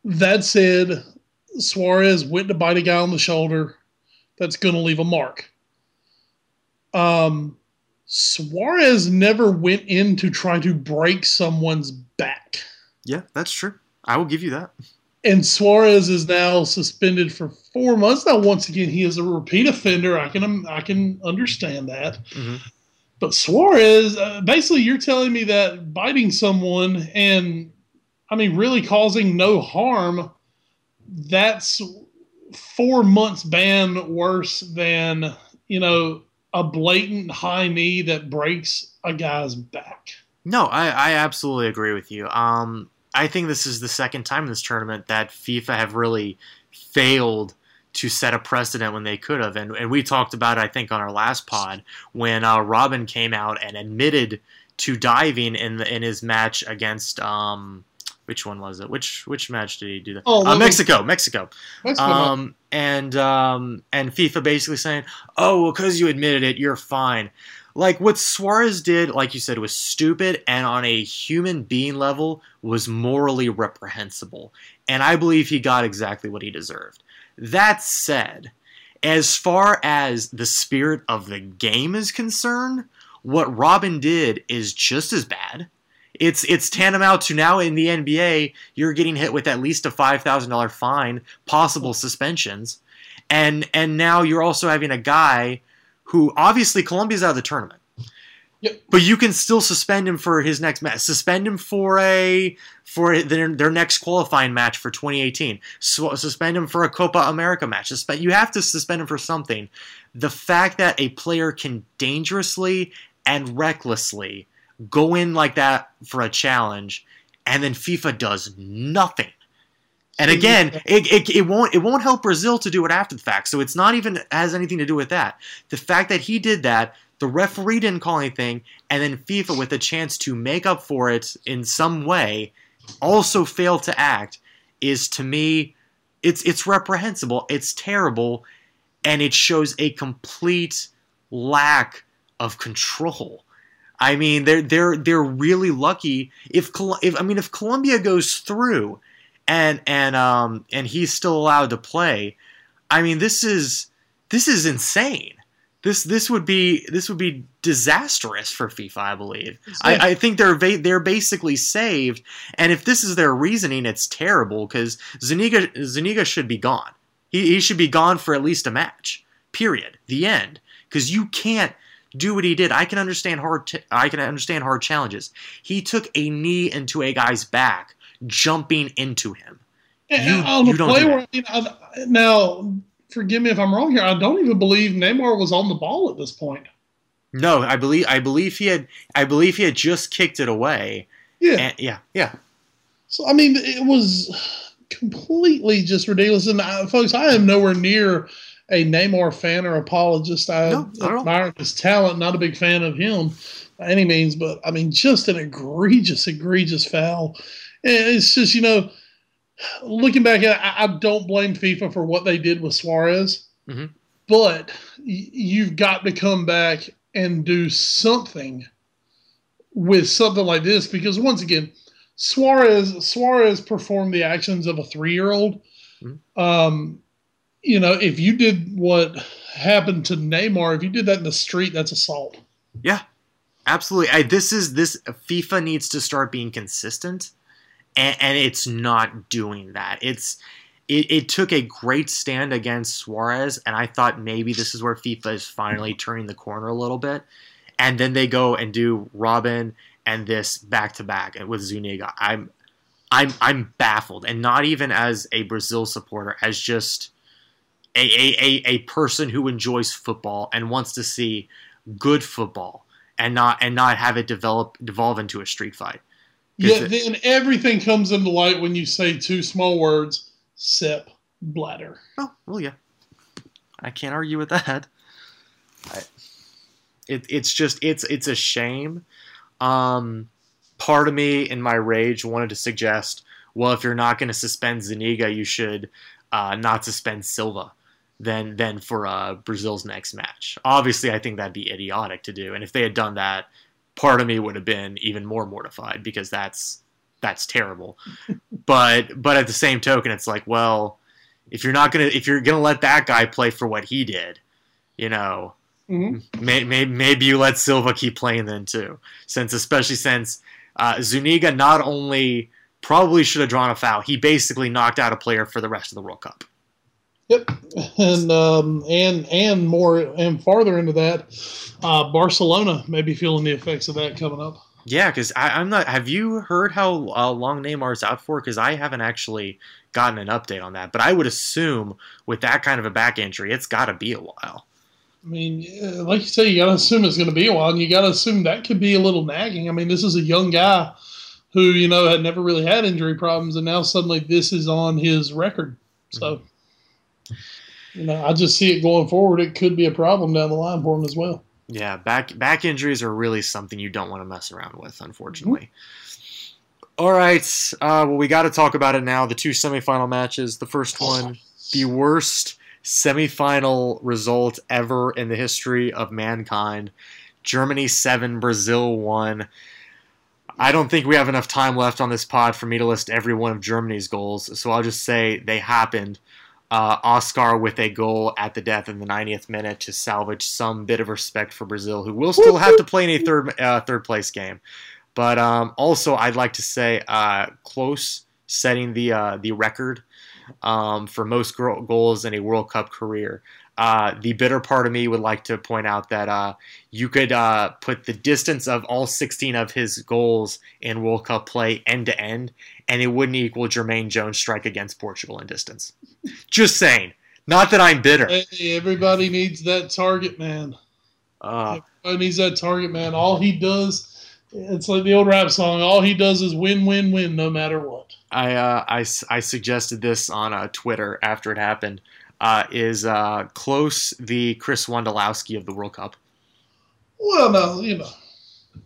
That said, Suarez went to bite a guy on the shoulder. That's going to leave a mark. Um, Suarez never went in to try to break someone's back. Yeah, that's true. I will give you that. And Suarez is now suspended for four months. Now, once again, he is a repeat offender. I can I can understand that. Mm-hmm. But Suarez, uh, basically, you're telling me that biting someone and, I mean, really causing no harm, that's four months ban worse than you know a blatant high knee that breaks a guy's back. No, I, I absolutely agree with you. Um, I think this is the second time in this tournament that FIFA have really failed to set a precedent when they could have. And, and we talked about it, I think, on our last pod when uh, Robben came out and admitted to diving in the, in his match against um, which one was it? Which which match did he do that? Oh, uh, Mexico, Mexico. Mexico. Um, and um, and FIFA basically saying, "Oh, well, because you admitted it, you're fine." Like what Suarez did, like you said, was stupid and on a human being level was morally reprehensible. And I believe he got exactly what he deserved. That said, as far as the spirit of the game is concerned, what Robben did is just as bad. It's it's tantamount to now in the NBA, you're getting hit with at least a five thousand dollar fine, possible suspensions, and and now you're also having a guy who obviously Colombia's out of the tournament. Yep. But you can still suspend him for his next match. Suspend him for a for their, their next qualifying match for 2018. So, suspend him for a Copa America match. Suspend, you have to suspend him for something. The fact that a player can dangerously and recklessly go in like that for a challenge, and then FIFA does nothing and again, it, it, it, won't it won't help Brazil to do it after the fact. So it's not even has anything to do with that. The fact that he did that, the referee didn't call anything, and then FIFA with a chance to make up for it in some way, also failed to act, is to me, it's it's reprehensible. It's terrible, and it shows a complete lack of control. I mean, they're they're they're really lucky if if I mean if Colombia goes through and and um and he's still allowed to play. I mean, this is this is insane. This this would be this would be disastrous for FIFA. I believe. I, I, think they're va- they're basically saved. And if this is their reasoning, it's terrible because Zuniga Zuniga should be gone. He, he should be gone for at least a match. Period. The end. Because you can't do what he did. I can understand hard. T- I can understand hard challenges. He took a knee into a guy's back jumping into him. You, on play where, you know, now, forgive me if I'm wrong here. I don't even believe Neymar was on the ball at this point. No, I believe I believe he had I believe he had just kicked it away. Yeah, and, yeah, yeah. So I mean, it was completely just ridiculous. And uh, folks, I am nowhere near a Neymar fan or apologist. I no, admire his talent. Not a big fan of him by any means, but I mean, just an egregious, egregious foul. And it's just you know, looking back at, it, I, I don't blame FIFA for what they did with Suarez, mm-hmm. but you've got to come back and do something with something like this because once again, Suarez Suarez performed the actions of a three year old. Mm-hmm. Um, you know, if you did what happened to Neymar, if you did that in the street, that's assault. Yeah, absolutely. I, this is this FIFA needs to start being consistent, and, and it's not doing that. It's it, it, took a great stand against Suarez, and I thought maybe this is where FIFA is finally turning the corner a little bit. And then they go and do Robben and this back to back with Zuniga. I'm I'm I'm baffled, and not even as a Brazil supporter, as just a, a, a, a person who enjoys football and wants to see good football and not and not have it develop devolve into a street fight. Yeah, then everything comes into light when you say two small words, Sepp Blatter. Oh, well yeah. I can't argue with that. I, it, it's just it's it's a shame. Um, part of me in my rage wanted to suggest, well, if you're not going to suspend Zuniga, you should uh, not suspend Silva than than for uh, Brazil's next match. Obviously, I think that'd be idiotic to do, and if they had done that, part of me would have been even more mortified because that's that's terrible. but but at the same token, it's like, well, if you're not gonna if you're gonna let that guy play for what he did, you know, mm-hmm. may, may, maybe you let Silva keep playing then too, since especially since uh, Zuniga not only probably should have drawn a foul, he basically knocked out a player for the rest of the World Cup. Yep, and um, and and more and farther into that, uh, Barcelona may be feeling the effects of that coming up. Yeah, because I'm not. Have you heard how uh, long Neymar's out for? Because I haven't actually gotten an update on that. But I would assume with that kind of a back injury, it's got to be a while. I mean, like you say, you got to assume it's going to be a while, and you got to assume that could be a little nagging. I mean, this is a young guy who you know had never really had injury problems, and now suddenly this is on his record. So. Mm-hmm you know, I just see it going forward. It could be a problem down the line for him as well. Yeah, back back injuries are really something you don't want to mess around with, unfortunately. Mm-hmm. All right, uh, well, we got to talk about it now. The two semifinal matches. The first one, the worst semifinal result ever in the history of mankind. Germany seven, Brazil one. I don't think we have enough time left on this pod for me to list every one of Germany's goals, so I'll just say they happened uh, Oscar with a goal at the death in the 90th minute to salvage some bit of respect for Brazil, who will still have to play in a third uh, third place game. But um, also, I'd like to say uh, Klose setting the uh, the record um, for most goals in a World Cup career. Uh, the bitter part of me would like to point out that uh, you could uh, put the distance of all 16 of his goals in World Cup play end to end, and it wouldn't equal Jermaine Jones' strike against Portugal in distance. Just saying. Not that I'm bitter. Hey, everybody needs that target man. Uh, everybody needs that target man. All he does, it's like the old rap song. All he does is win, win, win, no matter what. I uh, I, I suggested this on uh, Twitter after it happened. Uh, is uh, Klose the Chris Wondolowski of the World Cup? Well, no, you know,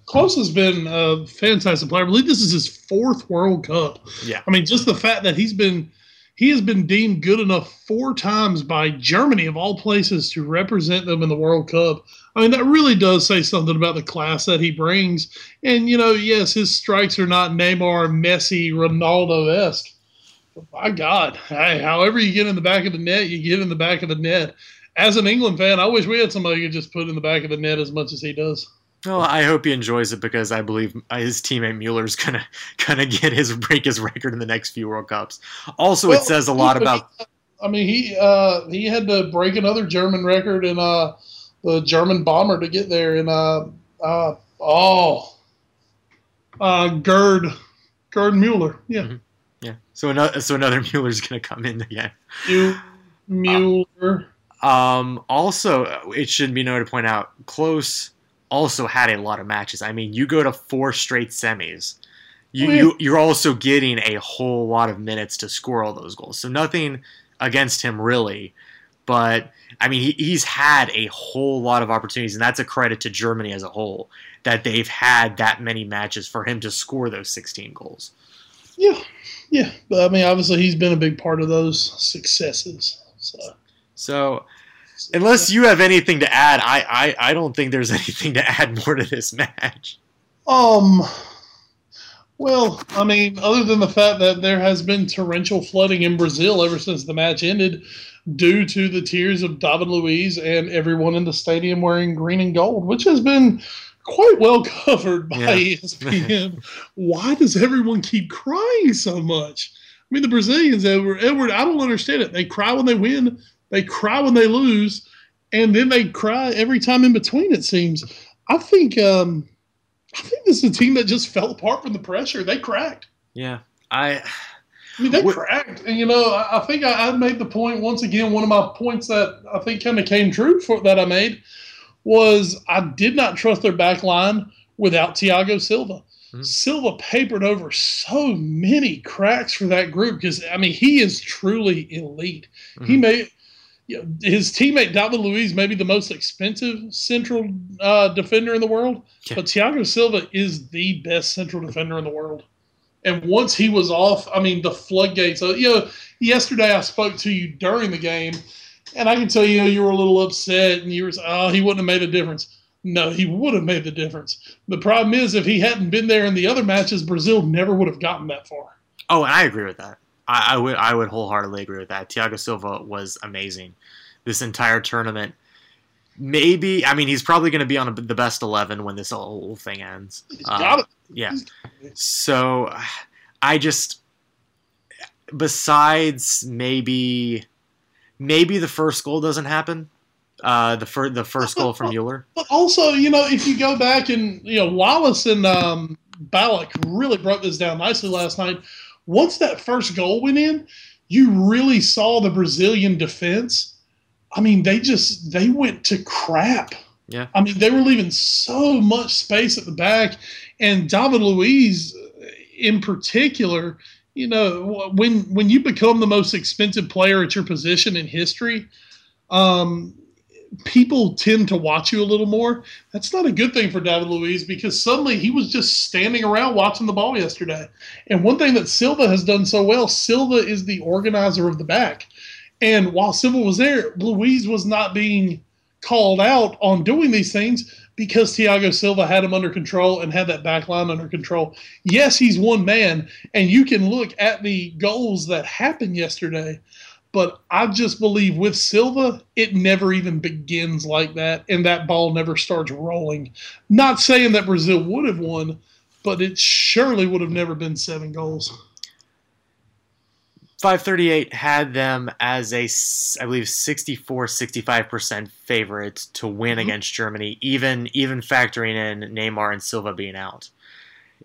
Klose has been a fantastic player. I believe this is his fourth World Cup. Yeah. I mean, just the fact that he's been he has been deemed good enough four times by Germany of all places to represent them in the World Cup. I mean, that really does say something about the class that he brings. And you know, yes, his strikes are not Neymar, Messi, Ronaldo esque. My God, hey, however you get in the back of the net, you get in the back of the net. As an England fan, I wish we had somebody who could just put in the back of the net as much as he does. Well, I hope he enjoys it because I believe his teammate Mueller's gonna gonna get his break his record in the next few World Cups. Also, well, it says a lot about. I mean, he uh, he had to break another German record in uh, the German bomber to get there, and uh, uh, oh, uh, Gerd Gerd Mueller, yeah, mm-hmm. So another so another Mueller's gonna come in again. Mueller. Uh, um. Also, it should be noted to point out Klose also had a lot of matches. I mean, you go to four straight semis. You, you you're also getting a whole lot of minutes to score all those goals. So nothing against him really, but I mean, he, he's had a whole lot of opportunities, and that's a credit to Germany as a whole that they've had that many matches for him to score those 16 goals. Yeah, yeah, but I mean, obviously, he's been a big part of those successes. So, so unless you have anything to add, I, I, I don't think there's anything to add more to this match. Um, well, I mean, other than the fact that there has been torrential flooding in Brazil ever since the match ended, due to the tears of David Luiz and everyone in the stadium wearing green and gold, which has been quite well covered by yeah. ESPN. Why does everyone keep crying so much? I mean, the Brazilians, Edward, Edward, I don't understand it. They cry when they win, they cry when they lose, and then they cry every time in between. It seems. I think. Um, I think this is a team that just fell apart from the pressure. They cracked. Yeah, I. I mean, they cracked, and you know, I, I think I, I, made the point once again. One of my points that I think kind of came true for that I made was I did not trust their back line without Thiago Silva. Mm-hmm. Silva papered over so many cracks for that group because I mean he is truly elite. Mm-hmm. He made you know, his teammate David Luiz may be the most expensive central uh, defender in the world, yeah. but Thiago Silva is the best central defender in the world. And once he was off, I mean, the floodgates. Uh, you know, yesterday I spoke to you during the game, and I can tell you, you were a little upset, and you were, oh, he wouldn't have made a difference. No, he would have made the difference. The problem is, if he hadn't been there in the other matches, Brazil never would have gotten that far. Oh, and I agree with that. I, I would, I would wholeheartedly agree with that. Thiago Silva was amazing this entire tournament. Maybe, I mean, he's probably going to be on a, the best eleven when this whole thing ends. Um, yeah. So, I just, besides maybe maybe the first goal doesn't happen. Uh, the first the first goal from Mueller. But also, you know, if you go back and you know, Wallace and um, Ballack really broke this down nicely last night. Once that first goal went in, you really saw the Brazilian defense. I mean, they just they went to crap. Yeah. I mean, they were leaving so much space at the back, and David Luiz, in particular, you know, when when you become the most expensive player at your position in history, um, people tend to watch you a little more. That's not a good thing for David Luiz because suddenly he was just standing around watching the ball yesterday. And one thing that Silva has done so well, Silva is the organizer of the back. And while Silva was there, Luiz was not being called out on doing these things because Thiago Silva had him under control and had that back line under control. Yes, he's one man, and you can look at the goals that happened yesterday, but I just believe with Silva, it never even begins like that, and that ball never starts rolling. Not saying that Brazil would have won, but it surely would have never been seven goals. 538 had them as a, I believe, 64 65% favorite to win mm-hmm. against Germany, even even factoring in Neymar and Silva being out.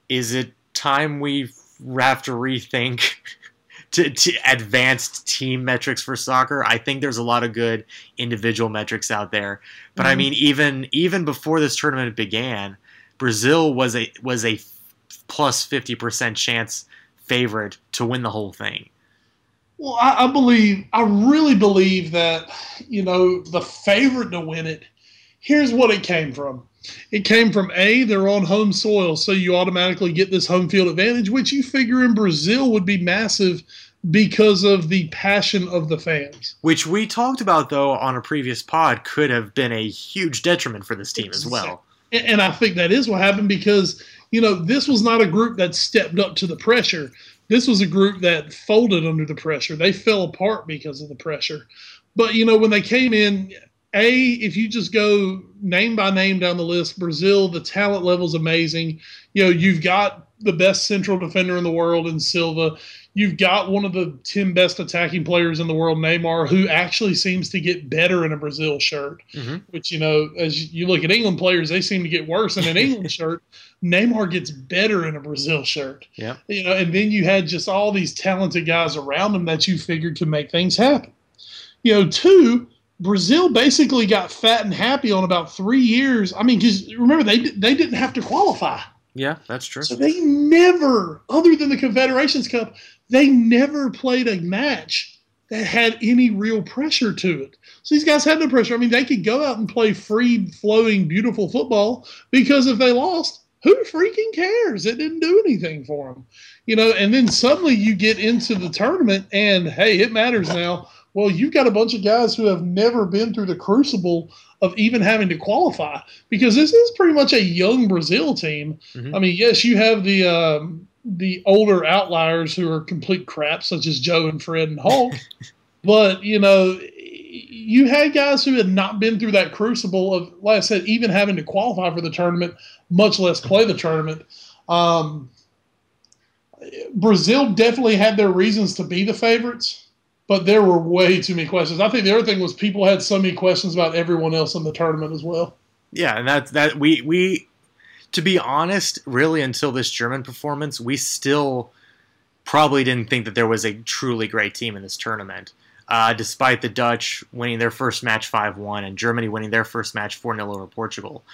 Is it time we have to rethink to, to advanced team metrics for soccer? I think there's a lot of good individual metrics out there, but mm-hmm. I mean, even even before this tournament began, Brazil was a was a plus 50% chance favorite to win the whole thing. Well, I, I, believe, I really believe that, you know, the favorite to win it, here's what it came from. It came from A, they're on home soil, so you automatically get this home field advantage, which you figure in Brazil would be massive because of the passion of the fans. Which we talked about, though, on a previous pod, could have been a huge detriment for this team as well. And I think that is what happened because, you know, this was not a group that stepped up to the pressure. This was a group that folded under the pressure. They fell apart because of the pressure. But you know, when they came in, a if you just go name by name down the list, Brazil, the talent level is amazing. You know, you've got the best central defender in the world in Silva. You've got one of the 10 best attacking players in the world, Neymar, who actually seems to get better in a Brazil shirt. Mm-hmm. Which, you know, as you look at England players, they seem to get worse in an England shirt. Neymar gets better in a Brazil shirt. Yeah. You know, and then you had just all these talented guys around him that you figured could make things happen. You know, two, Brazil basically got fat and happy on about three years. I mean, because remember they they didn't have to qualify. Yeah, that's true. So they never, other than the Confederations Cup, they never played a match that had any real pressure to it. So these guys had no pressure. I mean, they could go out and play free flowing, beautiful football because if they lost, who freaking cares? It didn't do anything for them, you know. And then suddenly you get into the tournament, and hey, it matters now. Well, you've got a bunch of guys who have never been through the crucible of even having to qualify because this is pretty much a young Brazil team. Mm-hmm. I mean, yes, you have the um, the older outliers who are complete crap, such as Joe and Fred and Hulk. but you know, you had guys who had not been through that crucible of, like I said, even having to qualify for the tournament, much less play the tournament. Um, Brazil definitely had their reasons to be the favorites, but there were way too many questions. I think the other thing was people had so many questions about everyone else in the tournament as well. Yeah, and that's that we we to be honest, really until this German performance, we still probably didn't think that there was a truly great team in this tournament. Uh, despite the Dutch winning their first match 5 1 and Germany winning their first match 4 0 over Portugal.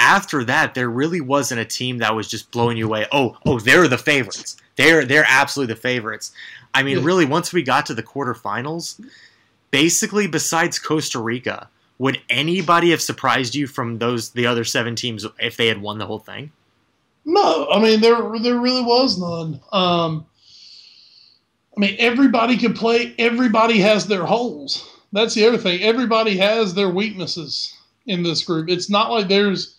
After that, there really wasn't a team that was just blowing you away. Oh, oh, they're the favorites. They're they're absolutely the favorites. I mean, really, once we got to the quarterfinals, basically, besides Costa Rica, would anybody have surprised you from those the other seven teams if they had won the whole thing? No, I mean there there really was none. Um, I mean everybody could play. Everybody has their holes. That's the other thing. Everybody has their weaknesses in this group. It's not like there's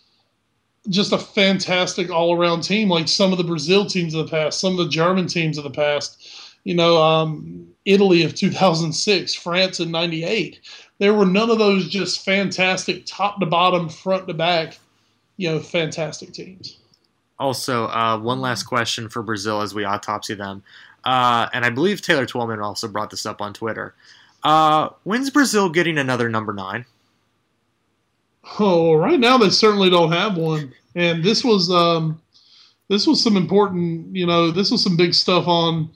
just a fantastic all around team like some of the Brazil teams of the past, some of the German teams of the past. You know, um, Italy of 2006, France in '98 there were none of those just fantastic top to bottom, front to back, you know, fantastic teams. Also, uh, one last question for Brazil as we autopsy them. Uh, and I believe Taylor Twellman also brought this up on Twitter. Uh, when's Brazil getting another number nine? Oh, right now they certainly don't have one. And this was um, this was some important, you know, this was some big stuff on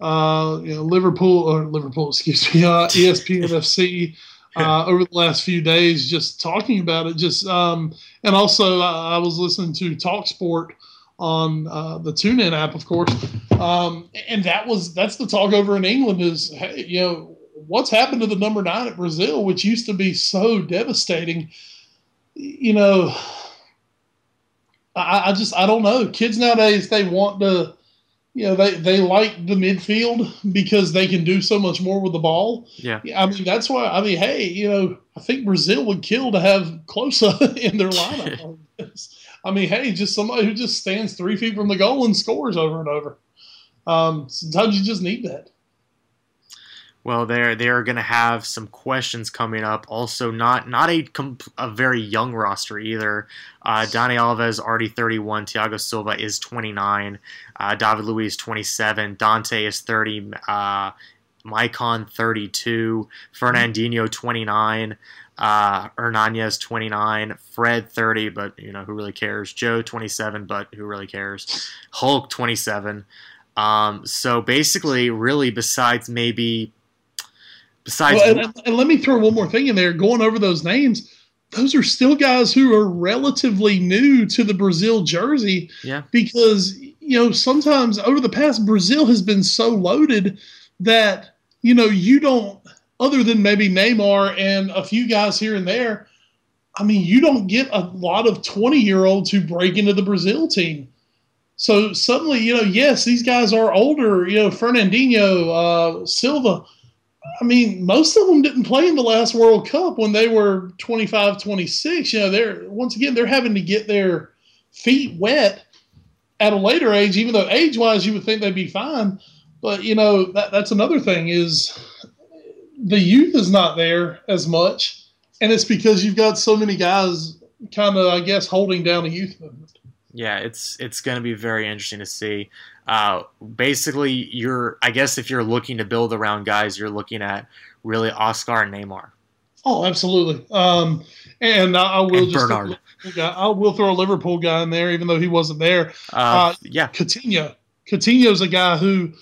uh, you know, Liverpool or Liverpool, excuse me, uh, ESPN FC uh, over the last few days, just talking about it. Just um, and also I, I was listening to Talk Sport on uh, the TuneIn app, of course, um, and that was that's the talk over in England is hey, you know what's happened to the number nine at Brazil, which used to be so devastating. You know, I, I just I don't know. Kids nowadays they want to you know they they like the midfield because they can do so much more with the ball. Yeah, I mean that's why I mean hey you know I think Brazil would kill to have Klose in their lineup. I mean hey just somebody who just stands three feet from the goal and scores over and over. Um, sometimes you just need that. Well, they're they're going to have some questions coming up. Also, not not a a very young roster either. Uh, Dani Alves already 31. Thiago Silva is 29. Uh, David Luiz 27. Dante is 30. Uh, Maicon 32. Fernandinho 29. Uh, Hernanes 29, Fred 30, but you know who really cares? Joe 27, but who really cares? Hulk 27. Um, so basically, really, besides maybe Besides, well, and, and let me throw one more thing in there. Going over those names, those are still guys who are relatively new to the Brazil jersey. Yeah. Because, you know, sometimes over the past, Brazil has been so loaded that, you know, you don't, other than maybe Neymar and a few guys here and there, I mean, you don't get a lot of 20 year olds who break into the Brazil team. So suddenly, you know, yes, these guys are older, you know, Fernandinho, uh, Silva I mean, most of them didn't play in the last World Cup when they were 25, 26. You know, they're once again they're having to get their feet wet at a later age, even though age wise you would think they'd be fine. But you know, that, that's another thing is the youth is not there as much, and it's because you've got so many guys kind of, I guess, holding down the youth movement. Yeah, it's it's going to be very interesting to see. Uh, basically, you're I guess if you're looking to build around guys, you're looking at really Oscar and Neymar. Oh, absolutely. Um, and I, I will and just Bernard. I will throw a Liverpool guy in there, even though he wasn't there. Uh, uh, yeah, Coutinho. Coutinho's a guy who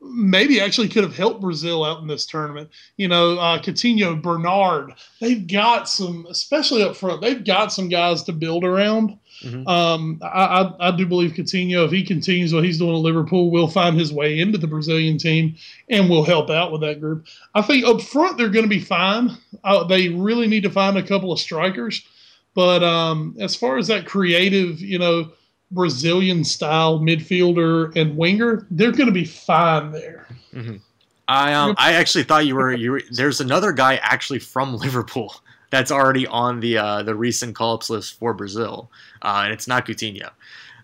maybe actually could have helped Brazil out in this tournament. You know, uh, Coutinho, Bernard, they've got some, especially up front, they've got some guys to build around. Mm-hmm. Um, I, I, I, do believe Coutinho, if he continues what he's doing at Liverpool, will find his way into the Brazilian team and will help out with that group. I think up front they're going to be fine. Uh, they really need to find a couple of strikers. But um, as far as that creative, you know, Brazilian style midfielder and winger, they're going to be fine there. Mm-hmm. I um, I actually thought you were you. Were, there's another guy actually from Liverpool that's already on the uh, the recent call ups list for Brazil, uh, and it's not Coutinho.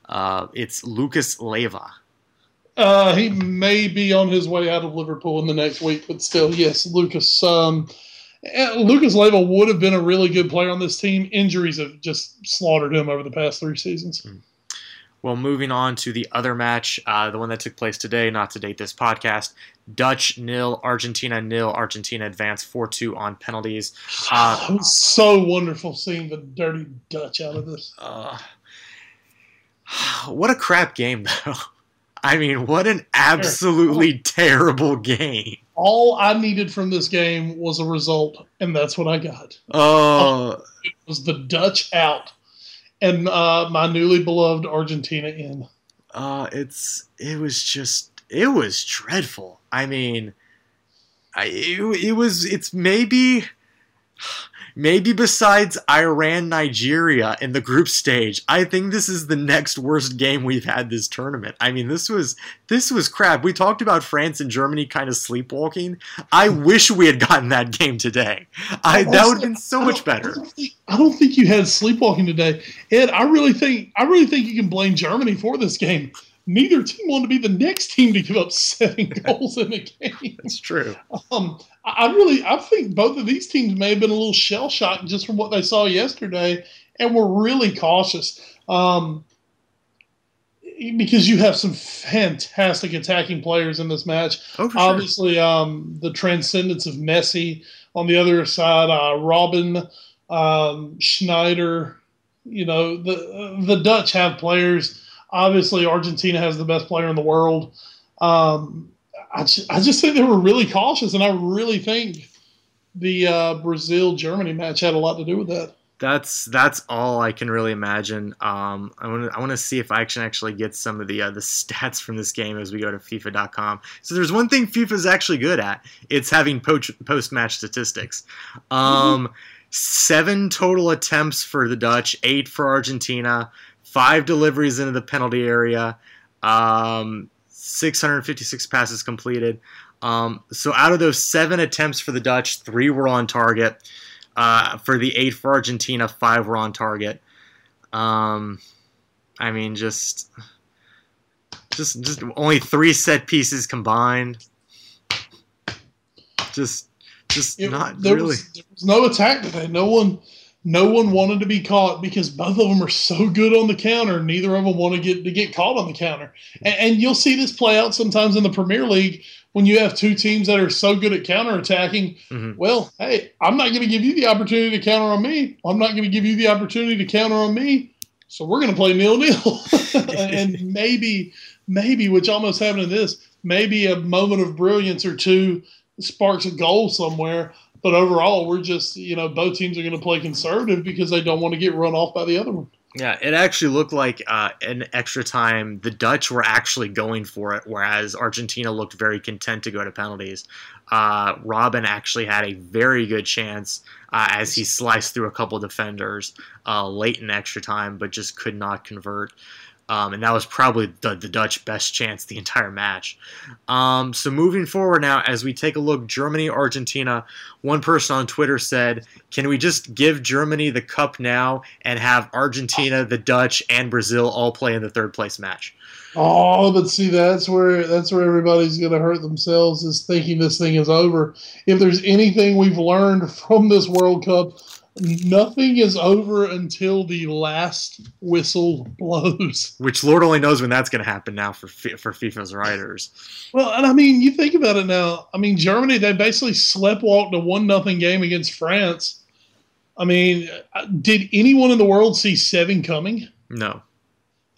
Uh, it's Lucas Leiva. Uh, he may be on his way out of Liverpool in the next week, but still, yes, Lucas. Um, eh, Lucas Leiva would have been a really good player on this team. Injuries have just slaughtered him over the past three seasons. Mm. Well, moving on to the other match, uh, the one that took place today, not to date this podcast. Dutch nil, Argentina nil. Argentina advanced 4 2 on penalties. Uh, it was so wonderful seeing the dirty Dutch out of this. Uh, what a crap game, though. I mean, what an absolutely terrible game. All I needed from this game was a result, and that's what I got. Oh. Uh, it was the Dutch out and uh, my newly beloved Argentina in. Uh, it's it was just it was dreadful. I mean, I it, it was it's maybe maybe besides Iran Nigeria in the group stage, I think this is the next worst game we've had this tournament. I mean, this was this was crap. We talked about France and Germany kind of sleepwalking. I wish we had gotten that game today. I that would have been so much better. I don't, think, I don't think you had sleepwalking today, Ed. I really think I really think you can blame Germany for this game neither team wanted to be the next team to give up seven goals in a game. That's true. Um, I really, I think both of these teams may have been a little shell shocked just from what they saw yesterday, and were really cautious. Um, because you have some fantastic attacking players in this match. Oh, sure. Obviously, um, the transcendence of Messi on the other side, uh, Robben, um, Sneijder. You know, the the Dutch have players Obviously, Argentina has the best player in the world. Um, I, just, think they were really cautious, and I really think the uh, Brazil Germany match had a lot to do with that. That's that's all I can really imagine. Um, I want to I want to see if I can actually get some of the uh, the stats from this game as we go to FIFA.com. So there's one thing FIFA is actually good at. It's having post match statistics. Um, mm-hmm. Seven total attempts for the Dutch, eight for Argentina five deliveries into the penalty area, um, 656 passes completed. Um, so out of those seven attempts for the Dutch, three were on target. Uh, for the eight for Argentina, five were on target. Um, I mean, just, just, just only three set pieces combined. Just, just it, not there really. Was, there was no attack today. No one, no one wanted to be caught because both of them are so good on the counter. Neither of them want to get to get caught on the counter, and, and you'll see this play out sometimes in the Premier League when you have two teams that are so good at counterattacking. Mm-hmm. Well, hey, I'm not going to give you the opportunity to counter on me. I'm not going to give you the opportunity to counter on me. So we're going to play nil nil, and maybe, maybe, which almost happened in this, maybe a moment of brilliance or two sparks a goal somewhere but overall, we're just you know both teams are going to play conservative because they don't want to get run off by the other one. Yeah, it actually looked like uh, an extra time. The Dutch were actually going for it, whereas Argentina looked very content to go to penalties. Uh, Robben actually had a very good chance uh, as he sliced through a couple defenders uh, late in extra time, but just could not convert. Um, and that was probably the, the, Dutch best chance the entire match. Um, so moving forward now, as we take a look, Germany, Argentina. One person on Twitter said, "Can we just give Germany the cup now and have Argentina, the Dutch, and Brazil all play in the third place match?" Oh, but see, that's where that's where everybody's going to hurt themselves is thinking this thing is over. If there's anything we've learned from this World Cup nothing is over until the last whistle blows. Which Lord only knows when that's going to happen now for for FIFA's writers. Well, and I mean, you think about it now. I mean, Germany they basically sleptwalked a one nothing game against France. I mean, uh, did anyone in the world see seven coming? No.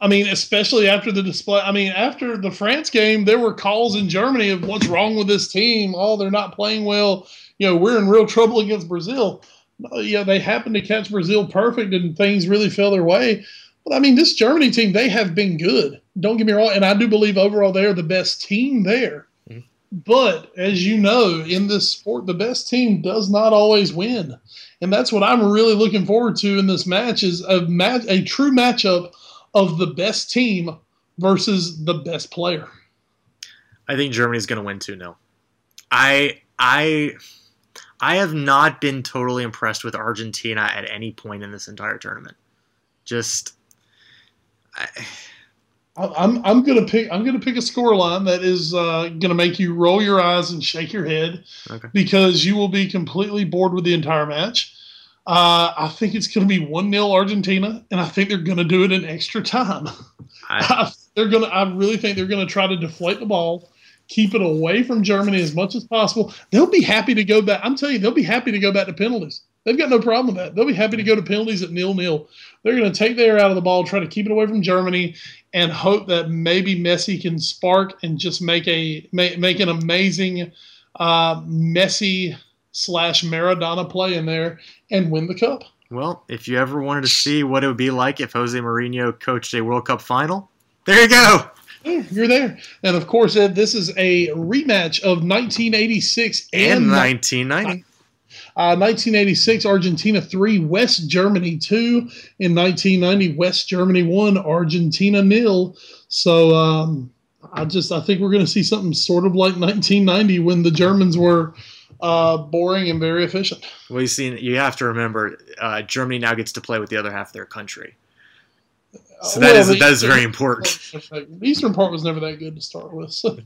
I mean, especially after the display. I mean, after the France game, there were calls in Germany of what's wrong with this team. Oh, they're not playing well. You know, we're in real trouble against Brazil. Yeah, they happened to catch Brazil perfect and things really fell their way. But I mean, this Germany team, they have been good. Don't get me wrong. And I do believe overall they're the best team there. Mm-hmm. But as you know, in this sport, the best team does not always win. And that's what I'm really looking forward to in this match is a match, a true matchup of the best team versus the best player. I think Germany's going to win 2 0. I, I, I have not been totally impressed with Argentina at any point in this entire tournament. Just. I, I'm I'm gonna pick I'm gonna pick a score line that is uh, gonna make you roll your eyes and shake your head okay. because you will be completely bored with the entire match. Uh, I think it's gonna be one 0 Argentina, and I think they're gonna do it in extra time. I, they're gonna I really think they're gonna try to deflate the ball, keep it away from Germany as much as possible. They'll be happy to go back. I'm telling you, they'll be happy to go back to penalties. They've got no problem with that. They'll be happy to go to penalties at nil nil. They're going to take their out of the ball, try to keep it away from Germany, and hope that maybe Messi can spark and just make a make, make an amazing uh, Messi slash Maradona play in there and win the cup. Well, if you ever wanted to see what it would be like if Jose Mourinho coached a World Cup final, there you go. You're there. And of course, Ed, this is a rematch of 1986 and, and 1990. Uh, 1986, Argentina 3, West Germany 2. In 1990, West Germany 1, Argentina nil. So um, I just I think we're going to see something sort of like 1990 when the Germans were uh, boring and very efficient. Well, you see, you have to remember uh, Germany now gets to play with the other half of their country. So that well, is, that is very important. The Eastern part was never that good to start with. So.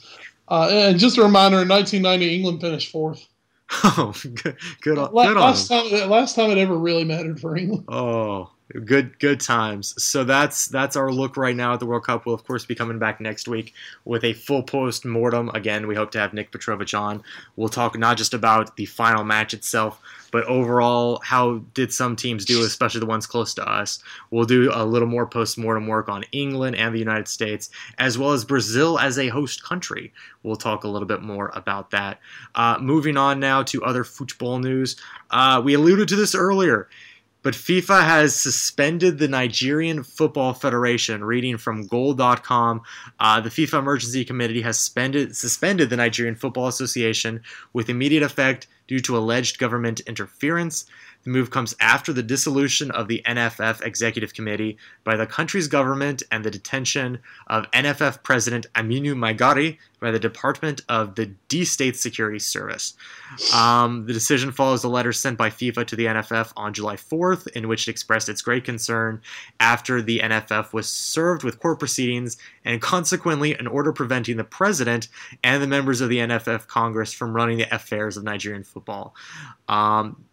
uh, and just a reminder: in 1990, England finished fourth. Oh, good, good, on, good last on. time, last time it ever really mattered for England. Oh, good, good times. So that's that's our look right now at the World Cup. We'll of course be coming back next week with a full post mortem. Again, we hope to have Nick Petrovich on. We'll talk not just about the final match itself, but overall, how did some teams do, especially the ones close to us? We'll do a little more post-mortem work on England and the United States, as well as Brazil as a host country. We'll talk a little bit more about that. Uh, moving on now to other football news. Uh, we alluded to this earlier. But FIFA has suspended the Nigerian Football Federation. Reading from Goal.com, uh, the FIFA Emergency Committee has suspended, suspended the Nigerian Football Association with immediate effect due to alleged government interference. The move comes after the dissolution of the NFF Executive Committee by the country's government and the detention of NFF President Aminu Maigari by the Department of the D State Security Service. Um, the decision follows a letter sent by FIFA to the NFF on July 4th, in which it expressed its great concern after the NFF was served with court proceedings and consequently an order preventing the president and the members of the NFF Congress from running the affairs of Nigerian football. Um,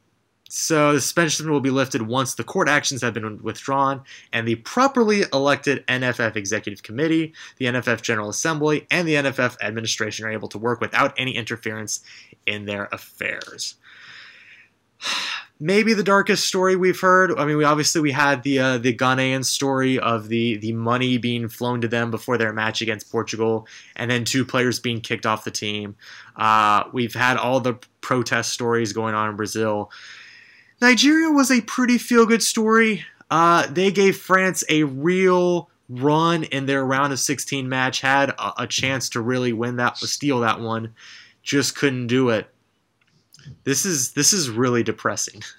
so the suspension will be lifted once the court actions have been withdrawn and the properly elected NFF Executive Committee, the NFF General Assembly, and the NFF administration are able to work without any interference in their affairs. Maybe the darkest story we've heard. I mean, we obviously we had the uh, the Ghanaian story of the the money being flown to them before their match against Portugal, and then two players being kicked off the team. Uh, we've had all the protest stories going on in Brazil. Nigeria was a pretty feel good story. Uh, they gave France a real run in their round of 16 match, had a, a chance to really win that, steal that one, just couldn't do it. This is this is really depressing.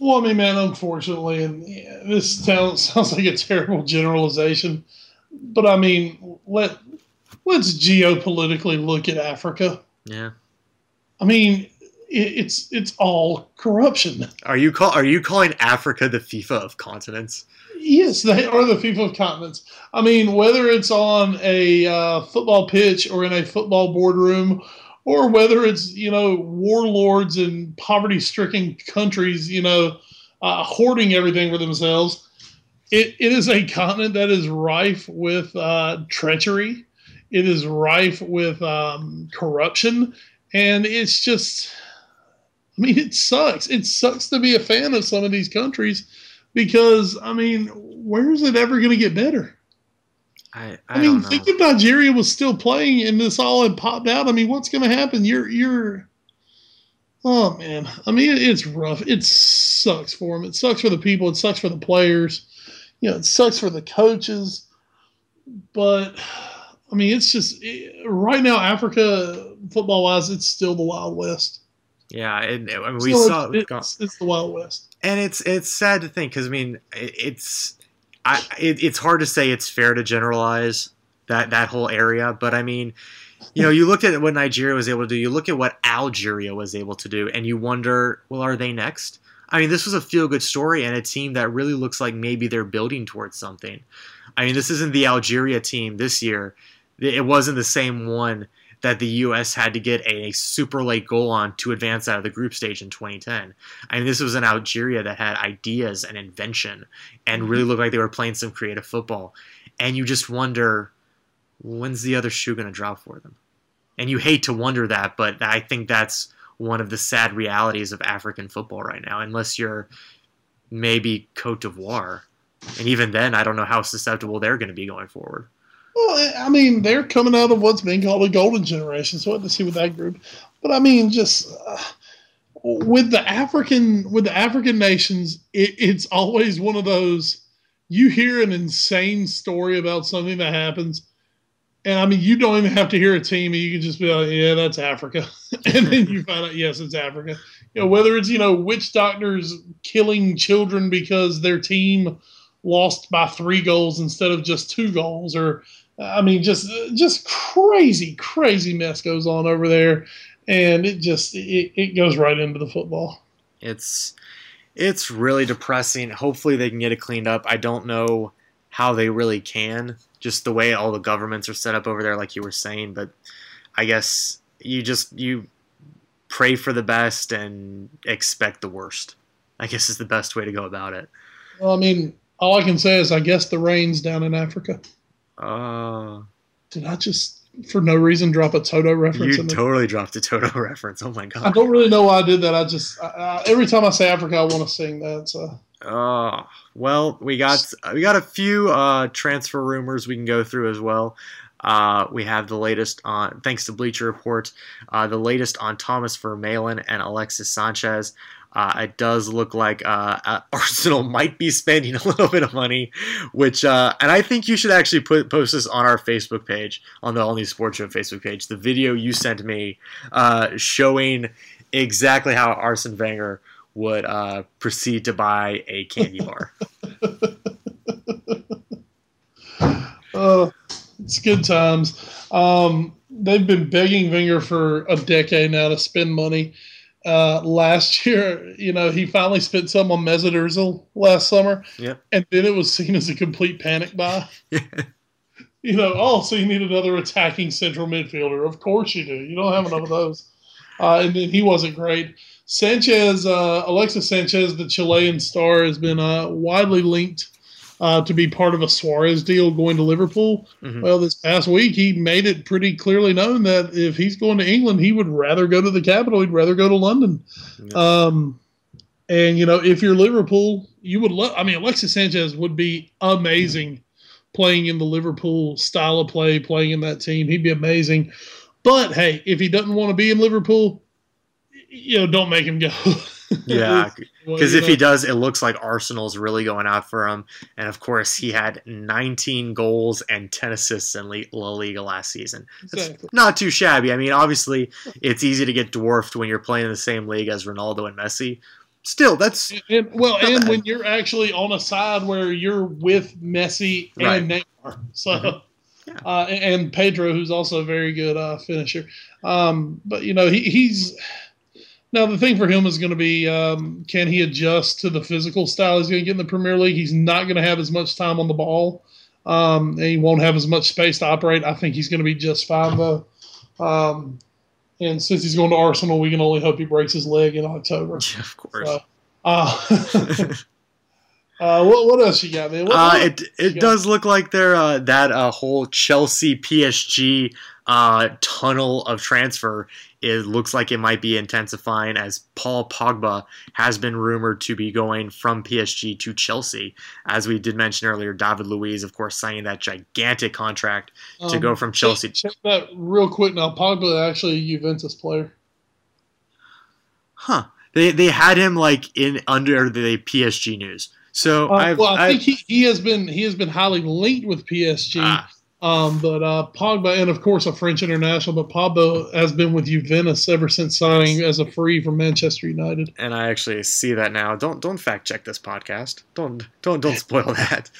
Well, I mean, man, unfortunately, and this sounds sounds like a terrible generalization, but I mean, let let's geopolitically look at Africa. Yeah. I mean, it's it's all corruption. Are you call are you calling Africa the FIFA of continents? Yes, they are the FIFA of continents. I mean, whether it's on a uh, football pitch or in a football boardroom, or whether it's you know warlords in poverty-stricken countries, you know, uh, hoarding everything for themselves. It, it is a continent that is rife with uh, treachery. It is rife with um, corruption, and it's just I mean, it sucks. It sucks to be a fan of some of these countries because I mean, where is it ever going to get better? I, I, I mean, think if Nigeria was still playing and this all had popped out. I mean, what's going to happen? You're you're. Oh man, I mean, it's rough. It sucks for them. It sucks for the people. It sucks for the players. You know, it sucks for the coaches. But I mean, it's just it, right now, Africa football wise, it's still the Wild West. Yeah, and I mean, we saw it's, it's, it's, the Wild West, and it's it's sad to think because I mean, it's I it, it's hard to say it's fair to generalize that that whole area, but I mean, you know, you look at what Nigeria was able to do, you look at what Algeria was able to do, and you wonder, well, are they next? I mean, this was a feel good story and a team that really looks like maybe they're building towards something. I mean, this isn't the Algeria team this year. It wasn't the same one that the U.S. had to get a super late goal on to advance out of the group stage in 2010. I mean, this was an Algeria that had ideas and invention and really mm-hmm. looked like they were playing some creative football. And you just wonder, when's the other shoe going to drop for them? And you hate to wonder that, but I think that's one of the sad realities of African football right now, unless you're maybe Cote d'Ivoire and even then, I don't know how susceptible they're going to be going forward. Well, I mean, they're coming out of what's being called a golden generation, so what to see with that group. But I mean, just uh, with the African with the African nations, it, it's always one of those. You hear an insane story about something that happens, and I mean, you don't even have to hear a team. You can just be like, "Yeah, that's Africa," and then you find out, yes, it's Africa. You know, whether it's you know witch doctors killing children because their team lost by three goals instead of just two goals or I mean just just crazy crazy mess goes on over there and it just it, it goes right into the football. It's it's really depressing. Hopefully they can get it cleaned up. I don't know how they really can just the way all the governments are set up over there like you were saying, but I guess you just you pray for the best and expect the worst. I guess is the best way to go about it. Well, I mean, all I can say is I guess the rain's down in Africa. Uh, Did I just, for no reason, drop a Toto reference? You totally dropped a Toto reference. Oh my god! I don't really know why I did that. I just I, I, every time I say Africa, I want to sing that. So. Oh well, we got we got a few uh, transfer rumors we can go through as well. Uh, we have the latest on, thanks to Bleacher Report, uh, the latest on Thomas Vermaelen and Alexis Sanchez. Uh, it does look like uh, uh, Arsenal might be spending a little bit of money, which uh, and I think you should actually put post this on our Facebook page, on the New Sports Show Facebook page. The video you sent me uh, showing exactly how Arsene Wenger would uh, proceed to buy a candy bar. oh, it's good times. Um, they've been begging Wenger for a decade now to spend money uh, last year, you know, he finally spent some on Mesut Ozil last summer. Yeah. And then it was seen as a complete panic buy. You know, oh, so you need another attacking central midfielder. Of course you do. You don't have enough of those. Uh, and then he wasn't great. Sanchez, uh, Alexis Sanchez, the Chilean star, has been uh, widely linked uh, to be part of a Suarez deal going to Liverpool. Mm-hmm. Well, this past week he made it pretty clearly known that if he's going to England, he would rather go to the capital. He'd rather go to London. Yeah. Um, and you know, if you're Liverpool, you would love. I mean, Alexis Sanchez would be amazing playing in the Liverpool style of play, playing in that team. He'd be amazing. But hey, if he doesn't want to be in Liverpool, you know, don't make him go. yeah, because if he does, it looks like Arsenal's really going out for him. And of course, he had 19 goals and 10 assists in La Liga last season. Exactly. not too shabby. I mean, obviously, it's easy to get dwarfed when you're playing in the same league as Ronaldo and Messi. Still, that's and, well, and bad. when you're actually on a side where you're with Messi and right. Neymar, so. Mm-hmm. Yeah. Uh, and Pedro, who's also a very good uh, finisher. Um, but you know, he, he's now, the thing for him is going to be um, can he adjust to the physical style he's going to get in the Premier League? He's not going to have as much time on the ball. Um, and he won't have as much space to operate. I think he's going to be just fine, though. Um, and since he's going to Arsenal, we can only hope he breaks his leg in October. Yeah, of course. So, uh, uh, what, what else you got, man? What, uh, it it does look like there uh, that uh, whole Chelsea PSG uh, tunnel of transfer it looks like it might be intensifying as Paul Pogba has been rumored to be going from PSG to Chelsea. As we did mention earlier, David Luiz, of course, signing that gigantic contract um, to go um, from Chelsea. Check, check that real quick now. Pogba actually a Juventus player. Huh. They, they had him like in under the PSG news. So uh, well, I think he, he has been he has been highly linked with PSG. Ah. Um, but uh, Pogba, and of course a French international, but Pogba has been with Juventus ever since signing as a free from Manchester United. And I actually see that now. Don't don't fact check this podcast. Don't don't don't spoil that.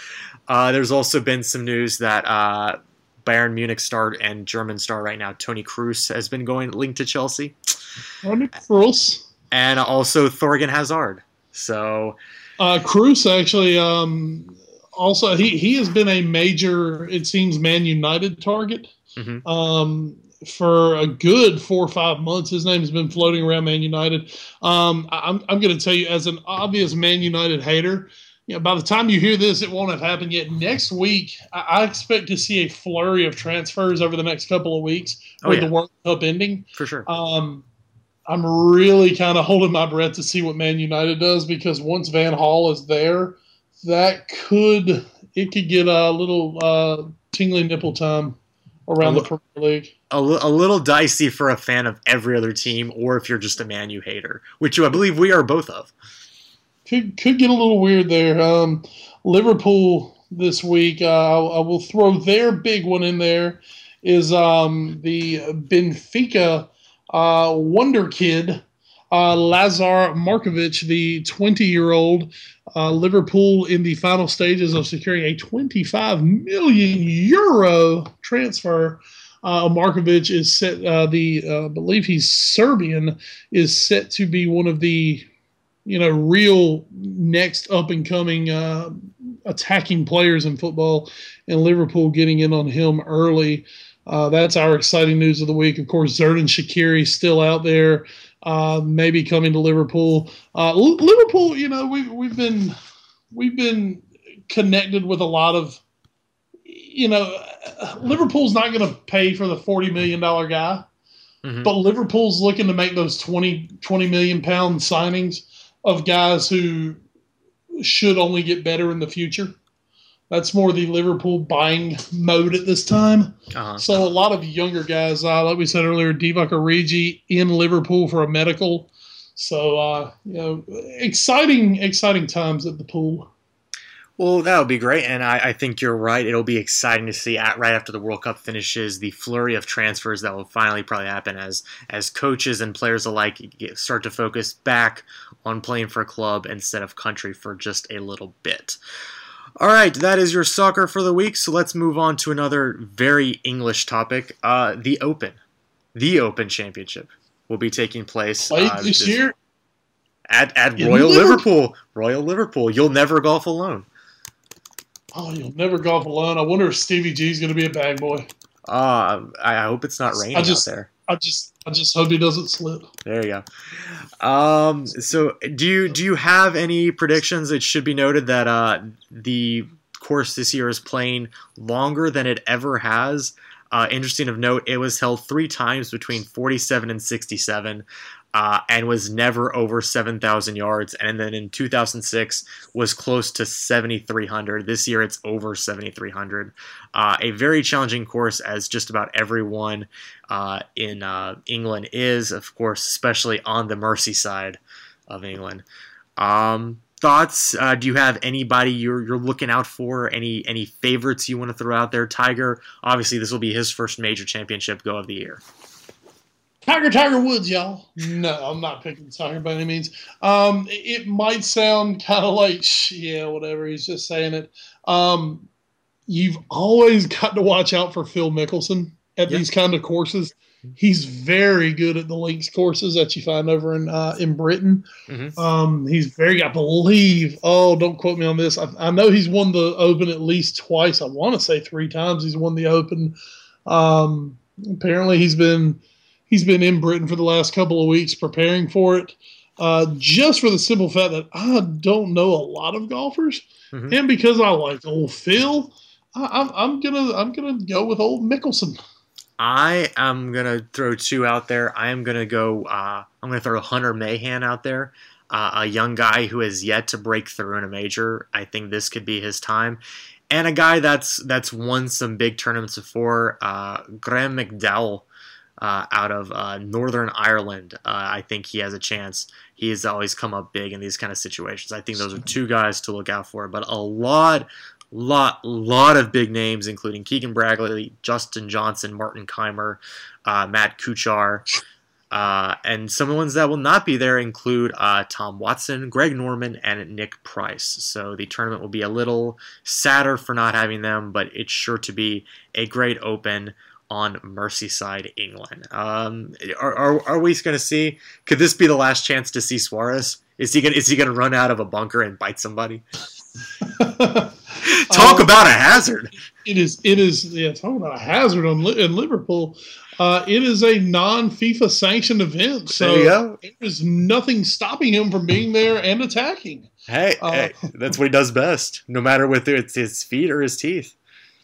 Uh, there's also been some news that uh, Bayern Munich star and German star right now, Toni Kroos, has been going linked to Chelsea. Toni Kroos. And also Thorgan Hazard. So uh, Kroos actually um, also he he has been a major it seems Man United target. Mm-hmm. Um, for a good four or five months. His name has been floating around Man United. Um, I'm, I'm going to tell you, as an obvious Man United hater, you know, by the time you hear this, it won't have happened yet. Next week, I, I expect to see a flurry of transfers over the next couple of weeks oh, with yeah. the World Cup ending. For sure. Um, I'm really kind of holding my breath to see what Man United does because once Van Gaal is there, that could it could get a little uh, tingly nipple time around the Premier League. A, a little dicey for a fan of every other team, or if you're just a Man U hater, which I believe we are both of. Could could get a little weird there. Um, Liverpool this week, uh, I will throw their big one in there. Is um, the Benfica uh, wonder kid uh, Lazar Markovic, the 20 year old uh, Liverpool in the final stages of securing a 25 million euro transfer. Uh, Markovic is set, uh, the, uh, I believe he's Serbian, is set to be one of the, you know, real next up and coming uh, attacking players in football, and Liverpool getting in on him early. Uh, that's our exciting news of the week. Of course, Xherdan Shaqiri still out there, uh, maybe coming to Liverpool. Uh, Liverpool, you know, we've we've been we've been connected with a lot of, you know, Liverpool's not going to pay for the forty million dollar guy, mm-hmm. but Liverpool's looking to make those 20, 20 million pound signings of guys who should only get better in the future. That's more the Liverpool buying mode at this time. Uh-huh. So a lot of younger guys, uh, like we said earlier, Divock Origi in Liverpool for a medical. So uh, you know, exciting, exciting times at the pool. Well, that would be great, and I, I, think you're right. It'll be exciting to see at, right after the World Cup finishes the flurry of transfers that will finally probably happen as as coaches and players alike start to focus back on playing for a club instead of country for just a little bit. All right, that is your soccer for the week. So let's move on to another very English topic. Uh, the Open, the Open Championship, will be taking place uh, this year at at Royal Liverpool. Liverpool. Royal Liverpool. You'll never golf alone. Oh, you'll never golf alone. I wonder if Stevie G is going to be a bag boy. Uh, I hope it's not raining just, out there. I just I just hope he doesn't slip. There you go. Um, so do you do you have any predictions? It should be noted that uh, the course this year is playing longer than it ever has. Uh, interesting of note, it was held three times between 47 and 67 uh, and was never over 7,000 yards. And then in 2006 was close to 7,300. This year it's over 7,300. Uh, a very challenging course, as just about everyone uh, in uh, England is, of course, especially on the Merseyside of England. Um, thoughts? Uh, do you have anybody you're you're looking out for? Any any favorites you want to throw out there? Tiger, obviously, this will be his first major championship go of the year. Tiger, Tiger Woods, y'all. No, I'm not picking Tiger by any means. Um, it might sound kind of like, yeah, whatever. He's just saying it. Um, you've always got to watch out for Phil Mickelson at yep. these kind of courses. He's very good at the links courses that you find over in uh, in Britain. Mm-hmm. Um, he's very, I believe. Oh, don't quote me on this. I, I know he's won the Open at least twice. I want to say three times. He's won the Open. Um, apparently, he's been He's been in Britain for the last couple of weeks preparing for it, uh, just for the simple fact that I don't know a lot of golfers, mm-hmm. and because I like old Phil, I, am I'm gonna I'm gonna go with old Mickelson. I am gonna throw two out there. I am gonna go. Uh, I'm gonna throw Hunter Mahan out there, uh, a young guy who has yet to break through in a major. I think this could be his time, and a guy that's that's won some big tournaments before. Uh, Graeme McDowell. Uh, out of uh, Northern Ireland, uh, I think he has a chance. He has always come up big in these kind of situations. I think those are two guys to look out for, but a lot, lot, lot of big names, including Keegan Bradley, Justin Johnson, Martin Kaymer, uh, Matt Kuchar. Uh, and some of the ones that will not be there include uh, Tom Watson, Greg Norman, and Nick Price. So the tournament will be a little sadder for not having them, but it's sure to be a great open on Merseyside, England. Um, are, are, are we going to see? Could this be the last chance to see Suarez? Is he going is he going to run out of a bunker and bite somebody? talk um, about a hazard. It is. It is. Yeah, talk about a hazard on in Liverpool. Uh, it is a non-FIFA sanctioned event, so there's nothing stopping him from being there and attacking. Hey, uh, hey, that's what he does best, no matter whether it's his feet or his teeth.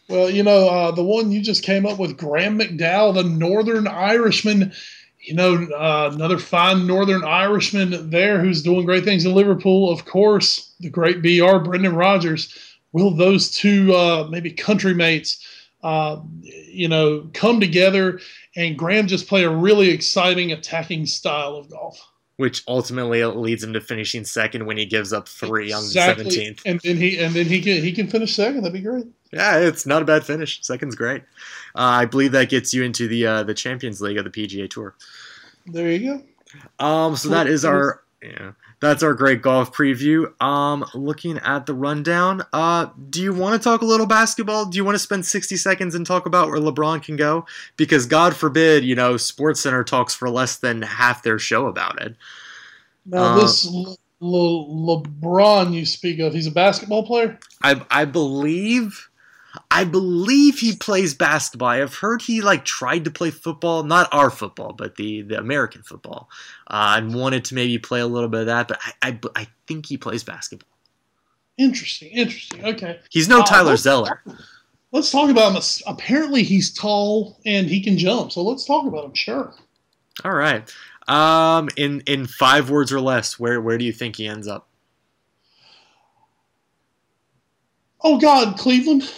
Well, you know, uh, the one you just came up with, Graeme McDowell, the Northern Irishman. You know, uh, another fine Northern Irishman there who's doing great things in Liverpool. Of course, the great BR, Brendan Rodgers. Will those two uh, maybe country mates, uh, you know, come together and Graham just play a really exciting attacking style of golf? which ultimately leads him to finishing second when he gives up three exactly. on the seventeenth. And then he and then he can he can finish second. That'd be great. Yeah, it's not a bad finish. Second's great. Uh, I believe that gets you into the uh, the Champions League of the PGA Tour. There you go. Um, so that is our yeah, that's our great golf preview. Um, looking at the rundown, uh, do you want to talk a little basketball? Do you want to spend sixty seconds and talk about where LeBron can go? Because God forbid, you know, SportsCenter talks for less than half their show about it. Now uh, this Le- Le- LeBron you speak of, he's a basketball player. I I believe I believe he plays basketball. I've heard he like tried to play football, not our football, but the the American football, uh, and wanted to maybe play a little bit of that. But I I, I think he plays basketball. Interesting, interesting. Okay, he's no uh, Tyler Zeller. Let's talk about him. Apparently, he's tall and he can jump. So let's talk about him. Sure. All right. Um, in in five words or less, where where do you think he ends up? Oh God, Cleveland.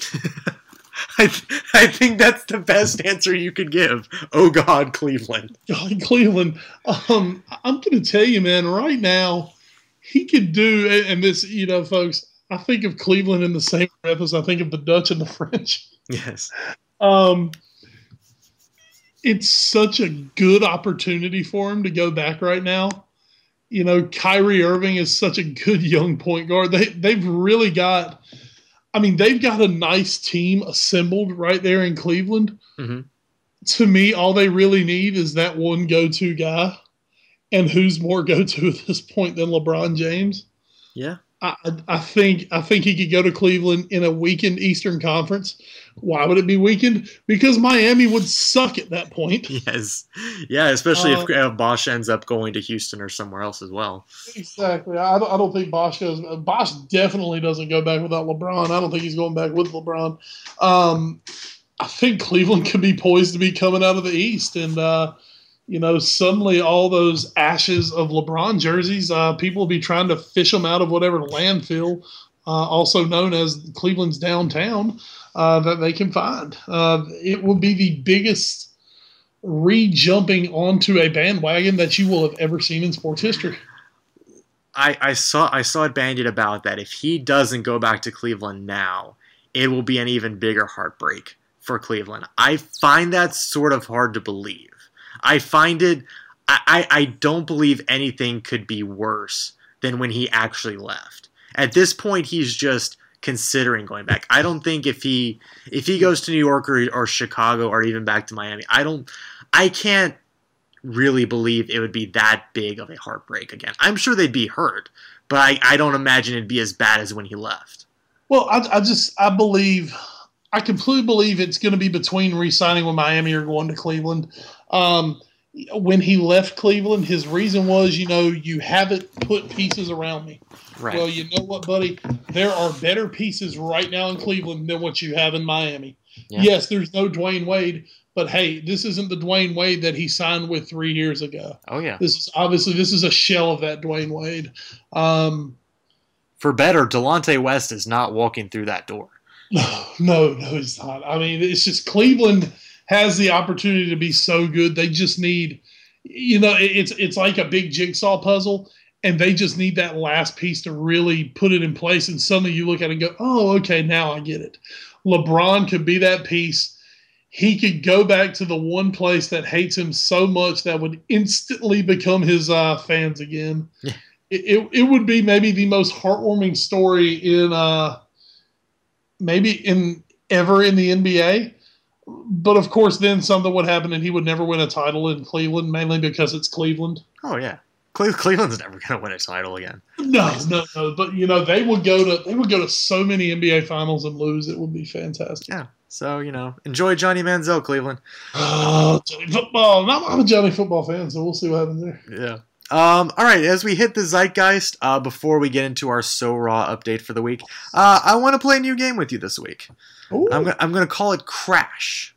I, th- I think that's the best answer you could give. Oh God, Cleveland. God, Cleveland. Um, I'm going to tell you, man. Right now, he could do, and this, you know, folks. I think of Cleveland in the same breath as I think of the Dutch and the French. Yes. Um, it's such a good opportunity for him to go back right now. You know, Kyrie Irving is such a good young point guard. They they've really got I mean, they've got a nice team assembled right there in Cleveland. Mm-hmm. To me, all they really need is that one go-to guy, and who's more go-to at this point than LeBron James? Yeah, I, I think I think he could go to Cleveland in a weakened Eastern Conference. Why would it be weakened? Because Miami would suck at that point. Yes, yeah, especially if uh, Bosh ends up going to Houston or somewhere else as well. Exactly. I don't, I don't think Bosh goes. Bosh definitely doesn't go back without LeBron. I don't think he's going back with LeBron. Um, I think Cleveland could be poised to be coming out of the East and. Uh, you know, suddenly all those ashes of LeBron jerseys, uh, people will be trying to fish them out of whatever landfill, uh, also known as Cleveland's downtown, uh, that they can find. Uh, it will be the biggest re-jumping onto a bandwagon that you will have ever seen in sports history. I, I saw I saw it bandied about that if he doesn't go back to Cleveland now, it will be an even bigger heartbreak for Cleveland. I find that sort of hard to believe. I find it. I, I don't believe anything could be worse than when he actually left. At this point, he's just considering going back. I don't think if he if he goes to New York or, or Chicago or even back to Miami, I don't. I can't really believe it would be that big of a heartbreak again. I'm sure they'd be hurt, but I, I don't imagine it'd be as bad as when he left. Well, I, I just I believe I completely believe it's going to be between re-signing with Miami or going to Cleveland. Um, when he left Cleveland, his reason was, you know, you haven't put pieces around me. Right. Well, you know what, buddy? There are better pieces right now in Cleveland than what you have in Miami. Yeah. Yes, there's no Dwyane Wade, But hey, this isn't the Dwyane Wade that he signed with three years ago. Oh yeah. This is obviously this is a shell of that Dwyane Wade. Um, For better, Delonte West is not walking through that door. no, no, no, he's not. I mean, it's just Cleveland has the opportunity to be so good. They just need, you know, it's it's like a big jigsaw puzzle, and they just need that last piece to really put it in place. And suddenly you look at it and go, "Oh, okay, now I get it." LeBron could be that piece. He could go back to the one place that hates him so much that would instantly become his uh, fans again. Yeah. It, it, it would be maybe the most heartwarming story in uh, maybe in ever in the NBA. But of course, then something would happen, and he would never win a title in Cleveland, mainly because it's Cleveland. Oh yeah. Cle- Cleveland's never going to win a title again. No, no, no. But you know, they would go to they would go to so many NBA finals and lose. It would be fantastic. Yeah. So you know, enjoy Johnny Manziel, Cleveland. Oh, Johnny football. I'm, I'm a Johnny football fan, so we'll see what happens there. Yeah. Um, all right, as we hit the zeitgeist, uh, before we get into our So Raw update for the week, uh, I want to play a new game with you this week. Ooh, I'm gonna I'm gonna call it Crash.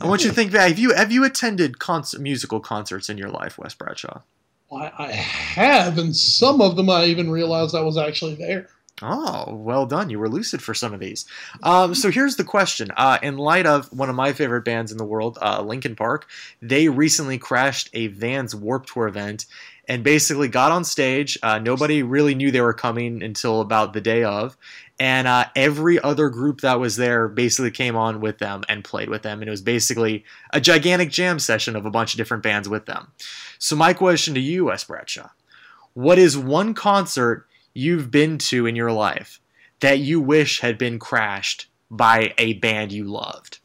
I want you to think back. Have you have you attended concert, musical concerts in your life, Wes Bradshaw? I, I have, and some of them I even realized I was actually there. Oh, well done. You were lucid for some of these. Um, so here's the question. Uh, in light of one of my favorite bands in the world, uh, Linkin Park, they recently crashed a Vans Warp Tour event and basically got on stage. Uh, nobody really knew they were coming until about the day of. And uh, every other group that was there basically came on with them and played with them. And it was basically a gigantic jam session of a bunch of different bands with them. So, my question to you, Wes Bradshaw what is one concert you've been to in your life that you wish had been crashed by a band you loved?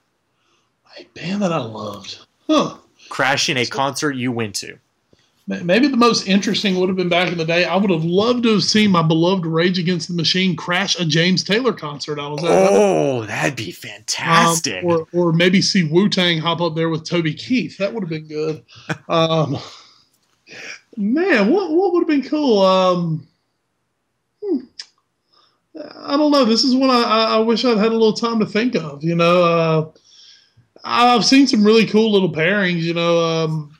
A band that I loved. Huh. Crashing a concert you went to. Ma- Maybe the most interesting would have been back in the day. I would have loved to have seen my beloved Rage Against the Machine crash a James Taylor concert I was at. Oh, that'd be Um, fantastic. or, or maybe see Wu Tang hop up there with Toby Keith. That would have been good. Um, man, what what would have been cool? Um, hmm, I don't know. This is one I, I, I wish I'd had a little time to think of. You know, uh, I've seen some really cool little pairings. You know, um,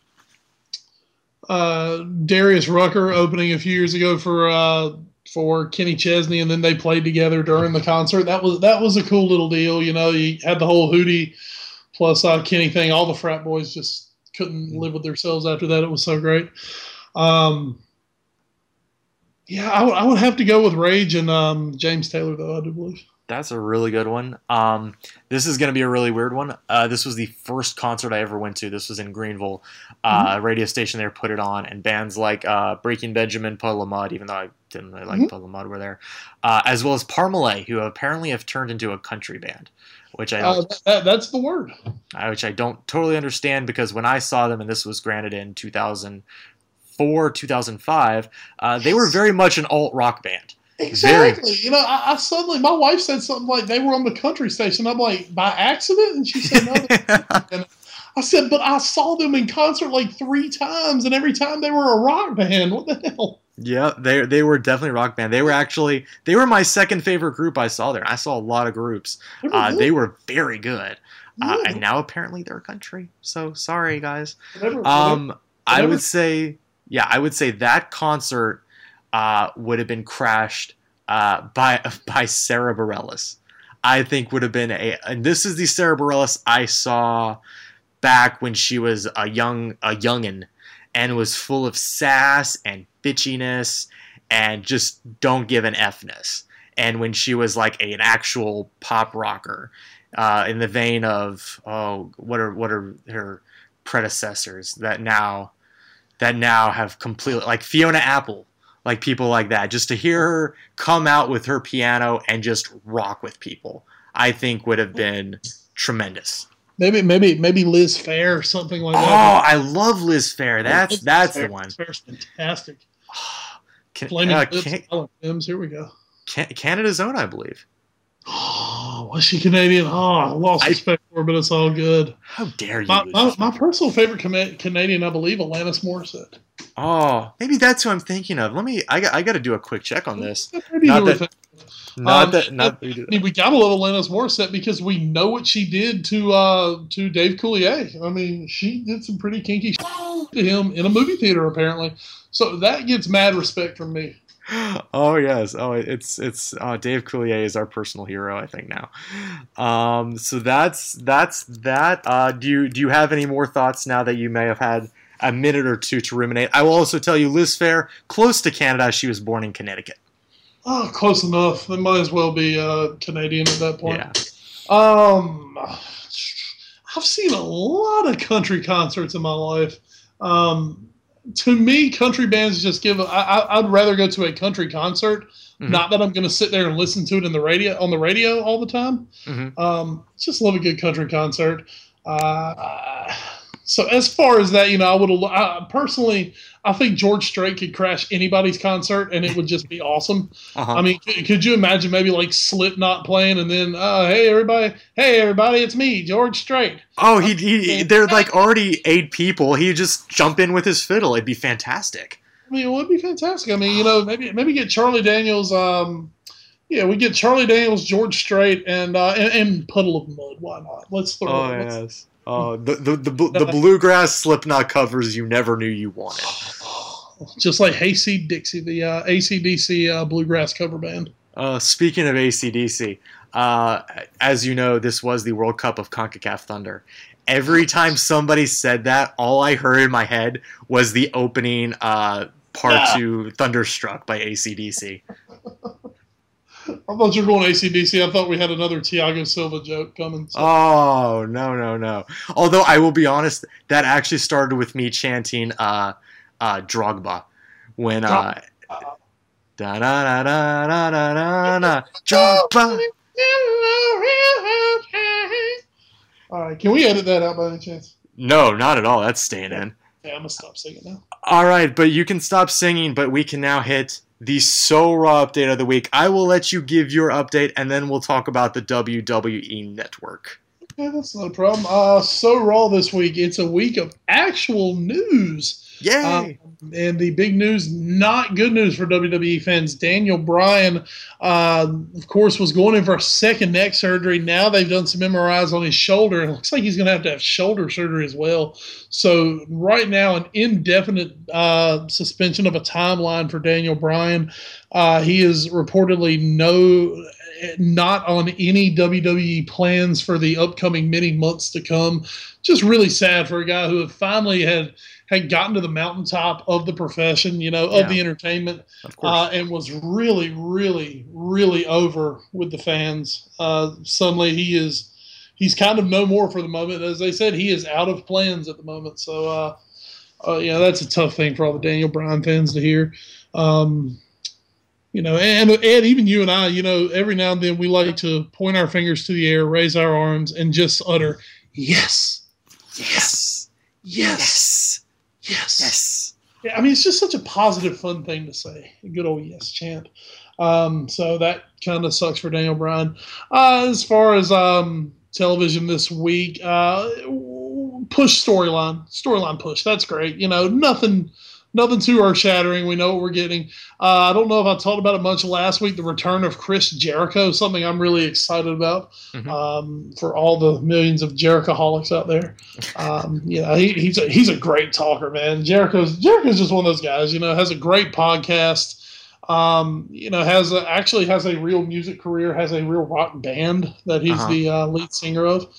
uh, Darius Rucker opening a few years ago for uh, for Kenny Chesney, and then they played together during the concert. That was that was a cool little deal. You know, you had the whole Hootie plus uh, Kenny thing. All the frat boys just couldn't live with themselves after that. It was so great. Um, yeah, I would- would have to go with Rage and um, James Taylor, though I do believe. That's a really good one. Um, this is going to be a really weird one. Uh, this was the first concert I ever went to. This was in Greenville. Uh, Radio station there put it on, and bands like uh, Breaking Benjamin, Puddle of Mudd, even though I didn't really like Mhm. Puddle of Mudd, were there, uh, as well as Parmalee, who apparently have turned into a country band, which I Uh, that, that's the word. which I don't totally understand because when I saw them, and this was granted in 2004, 2005, uh, they were very much an alt rock band. Exactly. You know, I, I suddenly my wife said something like they were on the country station. I'm like, by accident, and she said no. they- I said, but I saw them in concert like three times, and every time they were a rock band. What the hell? Yeah, they they were definitely rock band. They were actually they were my second favorite group I saw there. I saw a lot of groups. They were Uh, they were very good, uh, and now apparently they're country. So sorry, guys. whatever, Um, I would say, yeah, I would say that concert uh, would have been crashed uh, by by Sara Bareilles. I think would have been a, and this is the Sara Bareilles I saw back when she was a young a youngin and was full of sass and bitchiness and just don't give an fness. And when she was like a, an actual pop rocker, uh, in the vein of oh, what are what are her predecessors that now that now have completely like Fiona Apple, like people like that. Just to hear her come out with her piano and just rock with people, I think would have been tremendous. maybe maybe maybe Liz Phair or something like Oh, that. Oh, I love Liz Phair. That's Liz that's the one. Liz Phair's fantastic. Can, Flaming uh, Lips, Can- Here we go. Can- Canada's own, I believe. Oh, was she Canadian? Oh, I lost I- respect for her, but it's all good. How dare you? My, my, my personal favorite Cana- Canadian, I believe, Alanis Morissette. Oh, maybe that's who I'm thinking of. Let me. I got. I got to do a quick check on this. Not we're that- Not um, that, not I mean, we gotta love Alanis Morissette because we know what she did to uh, to Dave Coulier. I mean, she did some pretty kinky to him in a movie theater, apparently. So that gets mad respect from me. oh yes oh it's it's uh, dave coulier is our personal hero i think now um, so that's that's that uh, do you do you have any more thoughts now that you may have had a minute or two to ruminate i will also tell you liz Phair, close to canada she was born in connecticut oh close enough they might as well be uh, canadian at that point yeah. um i've seen a lot of country concerts in my life um, to me, country bands just give. I, would rather go to a country concert. Mm-hmm. Not that I'm going to sit there and listen to it in the radio on the radio all the time. Mm-hmm. Um, just love a good country concert. Uh, so as far as that, you know, I would have personally. I think George Strait could crash anybody's concert and it would just be awesome. Uh-huh. I mean, could, could, you imagine maybe like Slipknot playing and then, uh, hey everybody, hey everybody, it's me, George Strait. Oh, he, he they're like already eight people. He'd just jump in with his fiddle. It'd be fantastic. I mean, it would be fantastic. I mean, you know, maybe maybe get Charlie Daniels. Um, yeah, we get Charlie Daniels, George Strait, and uh, and, and Puddle of Mudd. Why not? Let's throw. Oh it. yes. Oh, the the the, the bluegrass Slipknot covers you never knew you wanted. Just like Hayseed Dixie, the uh, ACDC uh, bluegrass cover band. Uh, speaking of ACDC, uh, as you know, this was the World Cup of CONCACAF Thunder. Every time somebody said that, all I heard in my head was the opening uh, part yeah. to Thunderstruck by ACDC. I thought you were going ACDC. I thought we had another Thiago Silva joke coming. So. Oh no no no! Although I will be honest, that actually started with me chanting uh, uh, Drogba when uh, da da da da da da da Drogba. All right, can we edit that out by any chance? No, not at all. That's staying in. Yeah, I'm gonna stop singing now. All right, but you can stop singing, but we can now hit the So Raw update of the week. I will let you give your update, and then we'll talk about the WWE Network. Yeah, that's not a problem. Uh, so Raw this week. It's a week of actual news. Yay! Um, and the big news, not good news for WWE fans. Daniel Bryan, uh, of course, was going in for a second neck surgery. Now they've done some MRIs on his shoulder. It looks like he's going to have to have shoulder surgery as well. So right now, an indefinite uh, suspension of a timeline for Daniel Bryan. Uh, he is reportedly no not on any WWE plans for the upcoming many months to come. Just really sad for a guy who had finally had had gotten to the mountaintop of the profession, you know, of yeah. the entertainment, uh, and was really, really, really over with the fans. Uh, suddenly, he is he's kind of no more for the moment. As they said, he is out of plans at the moment. So, uh, uh, yeah, that's a tough thing for all the Daniel Bryan fans to hear. Um, you know, and Ed, even you and I, you know, every now and then we like to point our fingers to the air, raise our arms, and just utter, "Yes, yes, yes." Yes. Yes. Yeah, I mean, it's just such a positive, fun thing to say. A good old yes chant. Um, so that kind of sucks for Daniel Bryan. Uh, as far as um, television this week, uh, push storyline, storyline push. That's great. You know, nothing nothing too earth shattering. We know what we're getting. Uh, I don't know if I talked about it much last week. The return of Chris Jericho, something I'm really excited about mm-hmm. um, for all the millions of Jericho holics out there. Um, yeah, he, he's a, he's a great talker, man. Jericho's Jericho's just one of those guys. You know, has a great podcast. Um, you know, has a, actually has a real music career, has a real rock band that he's uh-huh. the uh, lead singer of.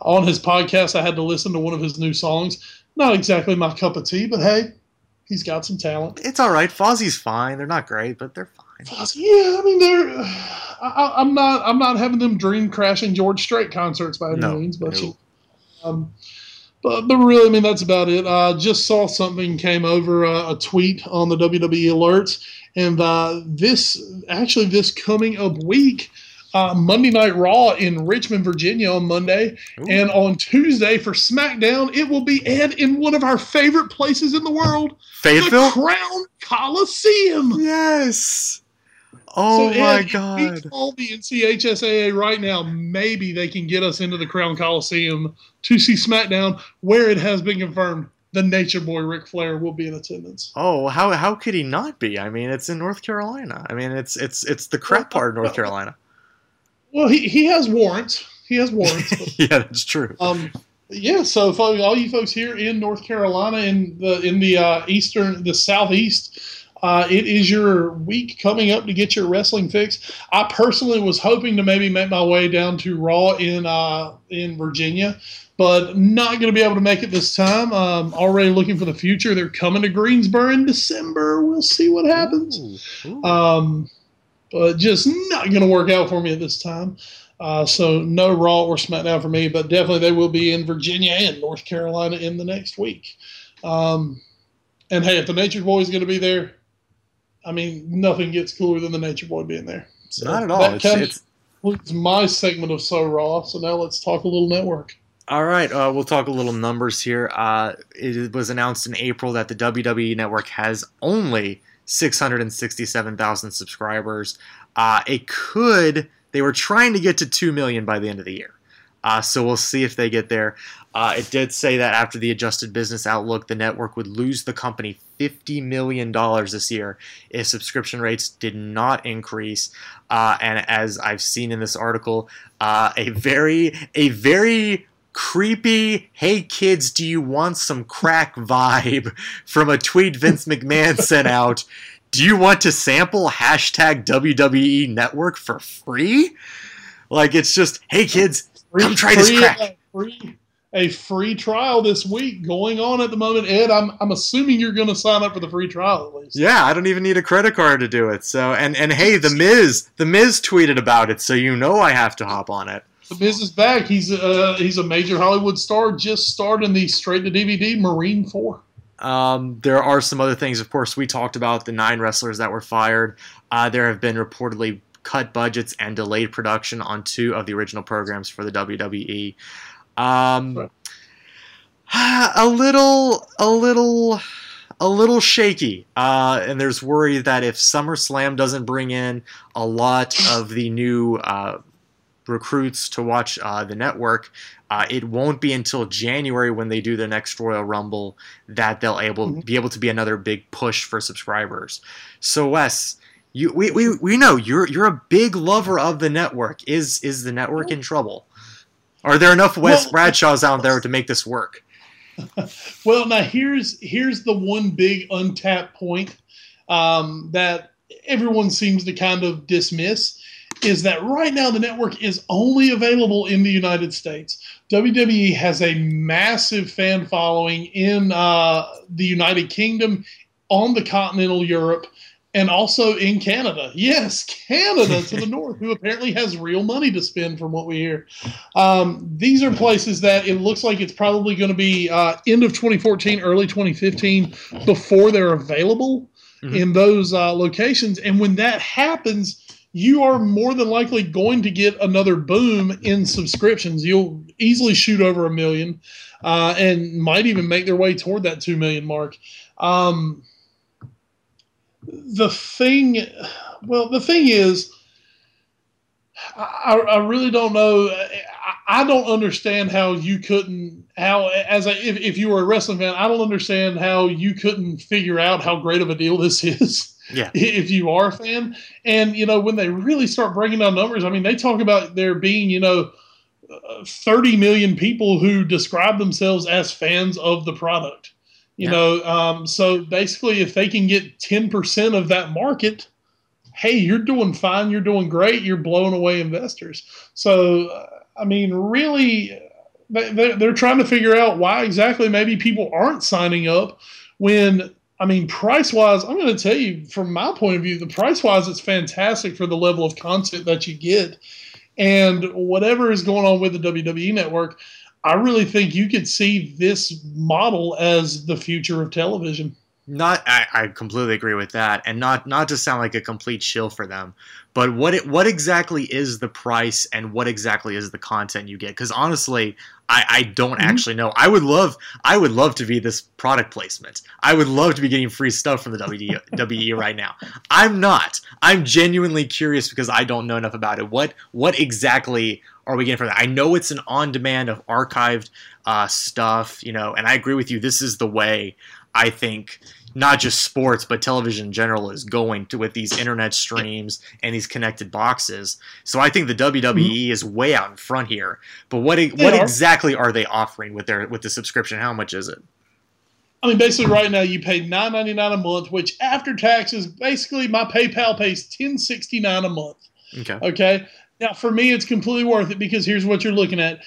On his podcast, I had to listen to one of his new songs. Not exactly my cup of tea, but hey, He's got some talent. It's all right. Fozzy's fine. They're not great, but they're fine. Fozzy, yeah, I mean they're. I, am not. I'm not having them dream crashing George Strait concerts by any no, means, but no. um, but but really, I mean that's about it. I just saw something came over uh, a tweet on the WWE alerts, and uh, this actually this coming up week uh, Monday Night Raw in Richmond, Virginia on Monday. Ooh. And on Tuesday for SmackDown, it will be Ed in one of our favorite places in the world Fayetteville? The Crown Coliseum. Yes. Oh so my Ed, God. Call the NCHSAA right now. Maybe they can get us into the Crown Coliseum to see SmackDown, where it has been confirmed the Nature Boy Ric Flair will be in attendance. Oh, how how could he not be? I mean, it's in North Carolina. I mean, it's it's it's the crap part of North Carolina. Well, he, he has warrants. He has warrants. yeah, that's true. Um, yeah. So, all you folks here in North Carolina, in the in the uh, eastern, the southeast, uh, it is your week coming up to get your wrestling fix. I personally was hoping to maybe make my way down to Raw in uh, in Virginia, but not going to be able to make it this time. Um, already looking for the future. They're coming to Greensboro in December. We'll see what happens. Ooh, ooh. Um, but just not going to work out for me at this time. Uh, so no Raw or SmackDown for me, but definitely they will be in Virginia and North Carolina in the next week. Um, and hey, if the Nature Boy is going to be there, I mean, nothing gets cooler than the Nature Boy being there. So Not at all. That it's, it's, my segment of So Raw. So now let's talk a little network. All right, uh, we'll talk a little numbers here. Uh, it was announced in April that the WWE Network has only 667,000 subscribers. Uh, it could. They were trying to get to 2 million by the end of the year. Uh, so we'll see if they get there. Uh, it did say that after the adjusted business outlook, the network would lose the company $50 million this year if subscription rates did not increase. Uh, and as I've seen in this article, uh, a very, a very creepy, hey kids, do you want some crack vibe from a tweet Vince McMahon sent out. Do you want to sample hashtag WWE Network for free? Like it's just, hey kids, free, come try this crack. Uh, free, a free trial this week going on at the moment. Ed, I'm, I'm assuming you're going to sign up for the free trial at least. Yeah, I don't even need a credit card to do it. So, and and hey, the Miz, the Miz tweeted about it, so you know I have to hop on it. The is back. He's uh he's a major Hollywood star. Just starred in the straight to DVD Marine Four. Um, there are some other things. Of course, we talked about the nine wrestlers that were fired. Uh, there have been reportedly cut budgets and delayed production on two of the original programs for the WWE. Um, a little, a little, a little shaky. Uh, and there's worry that if SummerSlam doesn't bring in a lot of the new uh, recruits to watch uh, the network, uh, it won't be until January when they do the next Royal Rumble that they'll able mm-hmm. be able to be another big push for subscribers. So Wes, you we, we, we know you're you're a big lover of the network. Is is the network in trouble? Are there enough Wes well, Bradshaws out there to make this work? well, now here's here's the one big untapped point um, that everyone seems to kind of dismiss is that right now the network is only available in the United States. WWE has a massive fan following in uh, the United Kingdom, on the continental Europe, and also in Canada. Yes, Canada to the north, who apparently has real money to spend, from what we hear. Um, these are places that it looks like it's probably going to be uh, end of 2014, early 2015 before they're available mm-hmm. in those uh, locations. And when that happens, you are more than likely going to get another boom in subscriptions. You'll easily shoot over a million, uh, and might even make their way toward that two million mark. Um, the thing, well, the thing is, I, I really don't know. I, don't understand how you couldn't how as a, if, if you were a wrestling fan, I don't understand how you couldn't figure out how great of a deal this is. Yeah. If you are a fan, and you know when they really start breaking down numbers, I mean they talk about there being you know. Uh, 30 million people who describe themselves as fans of the product you yeah. know, um, so basically, if they can get 10% of that market, hey, you're doing fine. You're doing great. You're blowing away investors. So, uh, I mean, really, they're trying to figure out why exactly maybe people aren't signing up when I mean, price wise, I'm going to tell you from my point of view, the price wise, it's fantastic for the level of content that you get. And whatever is going on with the WWE network, I really think you could see this model as the future of television. Not, I, I completely agree with that, and not not to sound like a complete shill for them, but what it, what exactly is the price, and what exactly is the content you get? Because honestly, I, I don't mm-hmm. actually know. I would love I would love to be this product placement. I would love to be getting free stuff from the WWE right now. I'm not. I'm genuinely curious because I don't know enough about it. What what exactly are we getting from that? I know it's an on demand of archived uh, stuff, you know, and I agree with you. This is the way I think not just sports but television in general is going to with these internet streams and these connected boxes. So I think the WWE mm-hmm. is way out in front here. But what what exactly are they offering with their with the subscription? How much is it? I mean, basically, right now you pay nine ninety nine a month, which after taxes, basically my PayPal pays ten sixty nine a month. Okay. Okay. Now, for me, it's completely worth it because here's what you're looking at.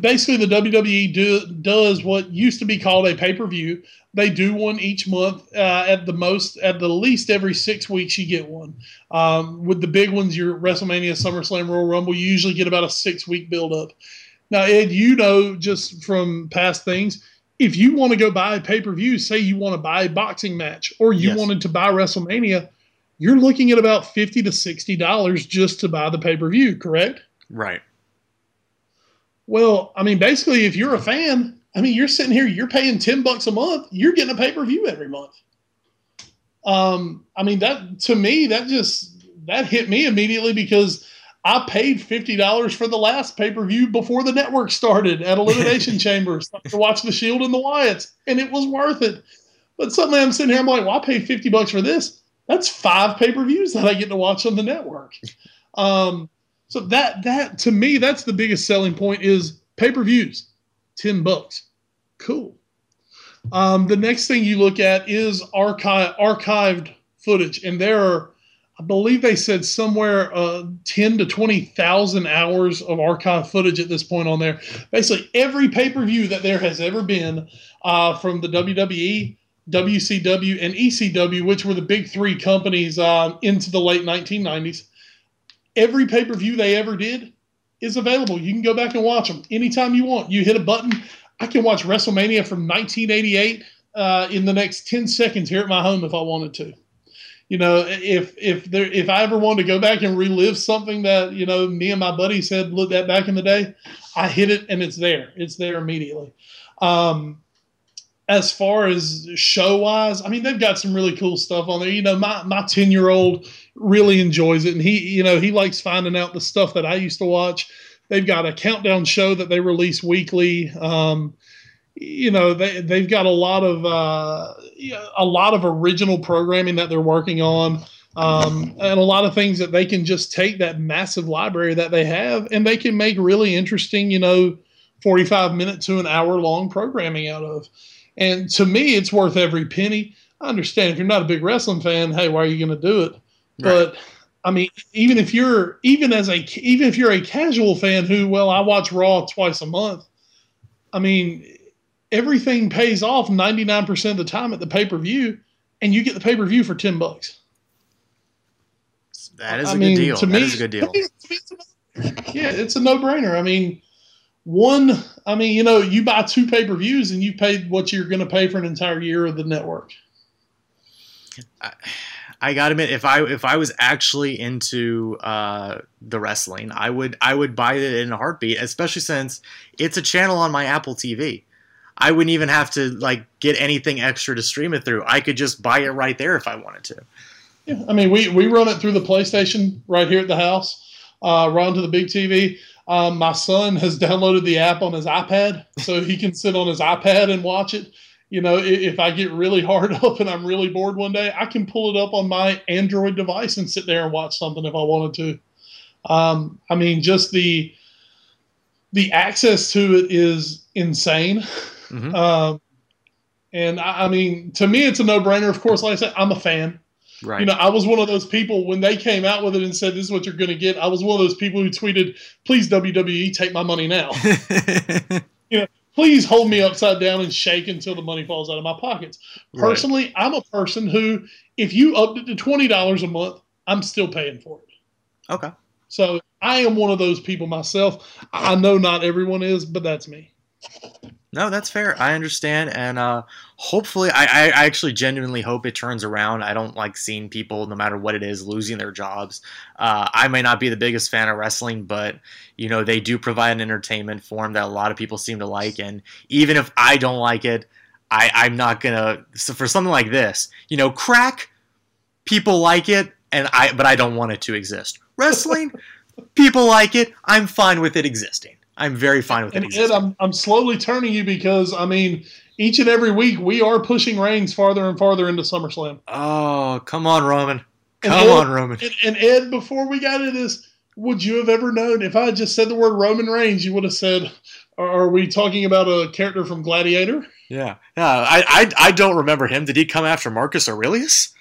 Basically, the WWE do, does what used to be called a pay per view. They do one each month. Uh, at the most, at the least, every six weeks you get one. Um, with the big ones, your WrestleMania, SummerSlam, Royal Rumble, you usually get about a six week build up. Now, Ed, you know just from past things, if you want to go buy a pay per view, say you want to buy a boxing match or you yes. wanted to buy WrestleMania, you're looking at about fifty to sixty dollars just to buy the pay per view, correct? Right. Well, I mean, basically, if you're a fan, I mean, you're sitting here, you're paying ten bucks a month, you're getting a pay per view every month. Um, I mean, that to me, that just that hit me immediately because I paid fifty dollars for the last pay per view before the network started at Elimination Chambers to watch the Shield and the Wyatts, and it was worth it. But suddenly I'm sitting here, I'm like, well, I paid fifty bucks for this that's five pay per views that I get to watch on the network. Um, so that that to me, that's the biggest selling point is pay per views, ten bucks, cool. Um, the next thing you look at is archive archived footage, and there are, I believe they said somewhere uh, ten to twenty thousand hours of archive footage at this point on there. Basically, every pay per view that there has ever been uh, from the WWE WCW, and ECW, which were the big three companies um, into the late 1990s. Every pay per view they ever did is available. You can go back and watch them anytime you want. You hit a button. I can watch WrestleMania from 1988 uh, in the next 10 seconds here at my home if I wanted to. You know, if if there if I ever wanted to go back and relive something that you know me and my buddies had looked at back in the day, I hit it and it's there. It's there immediately. Um, as far as show wise, I mean, they've got some really cool stuff on there. You know, my my ten year old really enjoys it, and he, you know, he likes finding out the stuff that I used to watch. They've got a countdown show that they release weekly. Um, you know, they they've got a lot of uh, a lot of original programming that they're working on. Um, and a lot of things that they can just take that massive library that they have and they can make really interesting, you know, 45 minute to an hour long programming out of. And to me, it's worth every penny. I understand if you're not a big wrestling fan, hey, why are you going to do it? Right. But I mean, even if you're even as a even if you're a casual fan who, well, I watch Raw twice a month. I mean, everything pays off 99% of the time at the pay per view, and you get the pay per view for 10 bucks. That is I a mean, good deal. To that me, is a good deal. yeah, it's a no brainer. I mean, one, I mean, you know, you buy two pay per views and you paid what you're going to pay for an entire year of the network. I, I gotta admit, if I if I was actually into uh, the wrestling, I would I would buy it in a heartbeat. Especially since it's a channel on my Apple TV. I wouldn't even have to like get anything extra to stream it through. I could just buy it right there if I wanted to. Yeah, I mean, we we run it through the PlayStation right here at the house. Uh, run to the big TV. Um, my son has downloaded the app on his iPad, so he can sit on his iPad and watch it. You know, if I get really hard up and I'm really bored one day, I can pull it up on my Android device and sit there and watch something if I wanted to. Um, I mean, just the the access to it is insane. Mm-hmm. Um, and I, I, mean, to me, it's a no brainer. Of course, like I said, I'm a fan. Right. You know, I was one of those people when they came out with it and said, "This is what you're going to get." I was one of those people who tweeted, "Please WWE, take my money now." you know, please hold me upside down and shake until the money falls out of my pockets. Personally, right. I'm a person who, if you upped it to twenty dollars a month, I'm still paying for it. Okay. So I am one of those people myself. I know not everyone is, but that's me. No, that's fair. I understand, and uh, hopefully, I, I actually genuinely hope it turns around. I don't like seeing people, no matter what it is, losing their jobs. Uh, I may not be the biggest fan of wrestling, but you know they do provide an entertainment form that a lot of people seem to like, and even if I don't like it, I, I'm not gonna. So for something like this, you know, crack, people like it, and I, but I don't want it to exist. Wrestling, people like it. I'm fine with it existing. I'm very fine with it. Ed, I'm, I'm slowly turning you because I mean, each and every week we are pushing Reigns farther and farther into SummerSlam. Oh, come on, Roman! Come Ed, on, Roman! And, and, Ed, before we got into this, would you have ever known if I had just said the word Roman Reigns, you would have said, "Are we talking about a character from Gladiator?" Yeah, yeah. I, I, I don't remember him. Did he come after Marcus Aurelius?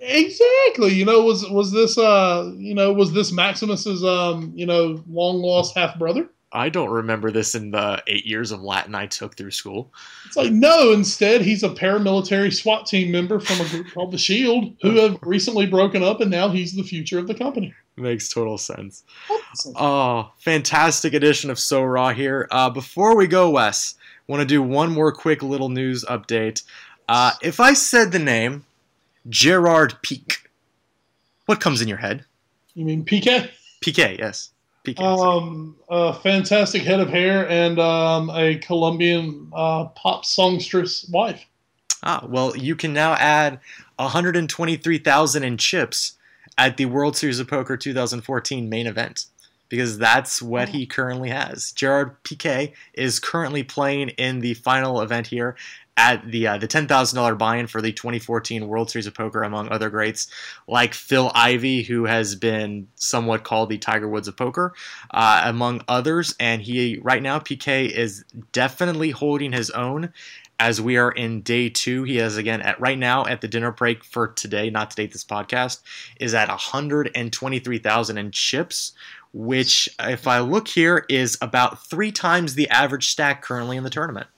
Exactly. You know, was was this uh, you know, was this Maximus's um, you know, long lost half brother? I don't remember this in the eight years of Latin I took through school. It's like, no, instead, he's a paramilitary SWAT team member from a group called The Shield who have recently broken up, and now he's the future of the company. Makes total sense. Awesome. Oh, fantastic edition of So Raw here. Uh, before we go, Wes, want to do one more quick little news update. Uh, if I said the name Gerard Pique, what comes in your head? You mean PK? PK, yes. PK. Um, a fantastic head of hair and um, a Colombian uh, pop songstress wife. Ah, well, you can now add 123,000 in chips at the World Series of Poker 2014 main event because that's what he currently has. Gerard Pique is currently playing in the final event here at the uh, the ten thousand dollar buy-in for the 2014 World Series of Poker, among other greats like Phil Ivey, who has been somewhat called the Tiger Woods of poker, uh, among others. And he right now PK is definitely holding his own. As we are in day two, he has again at right now at the dinner break for today, not to date this podcast, is at 123,000 in chips, which, if I look here, is about three times the average stack currently in the tournament.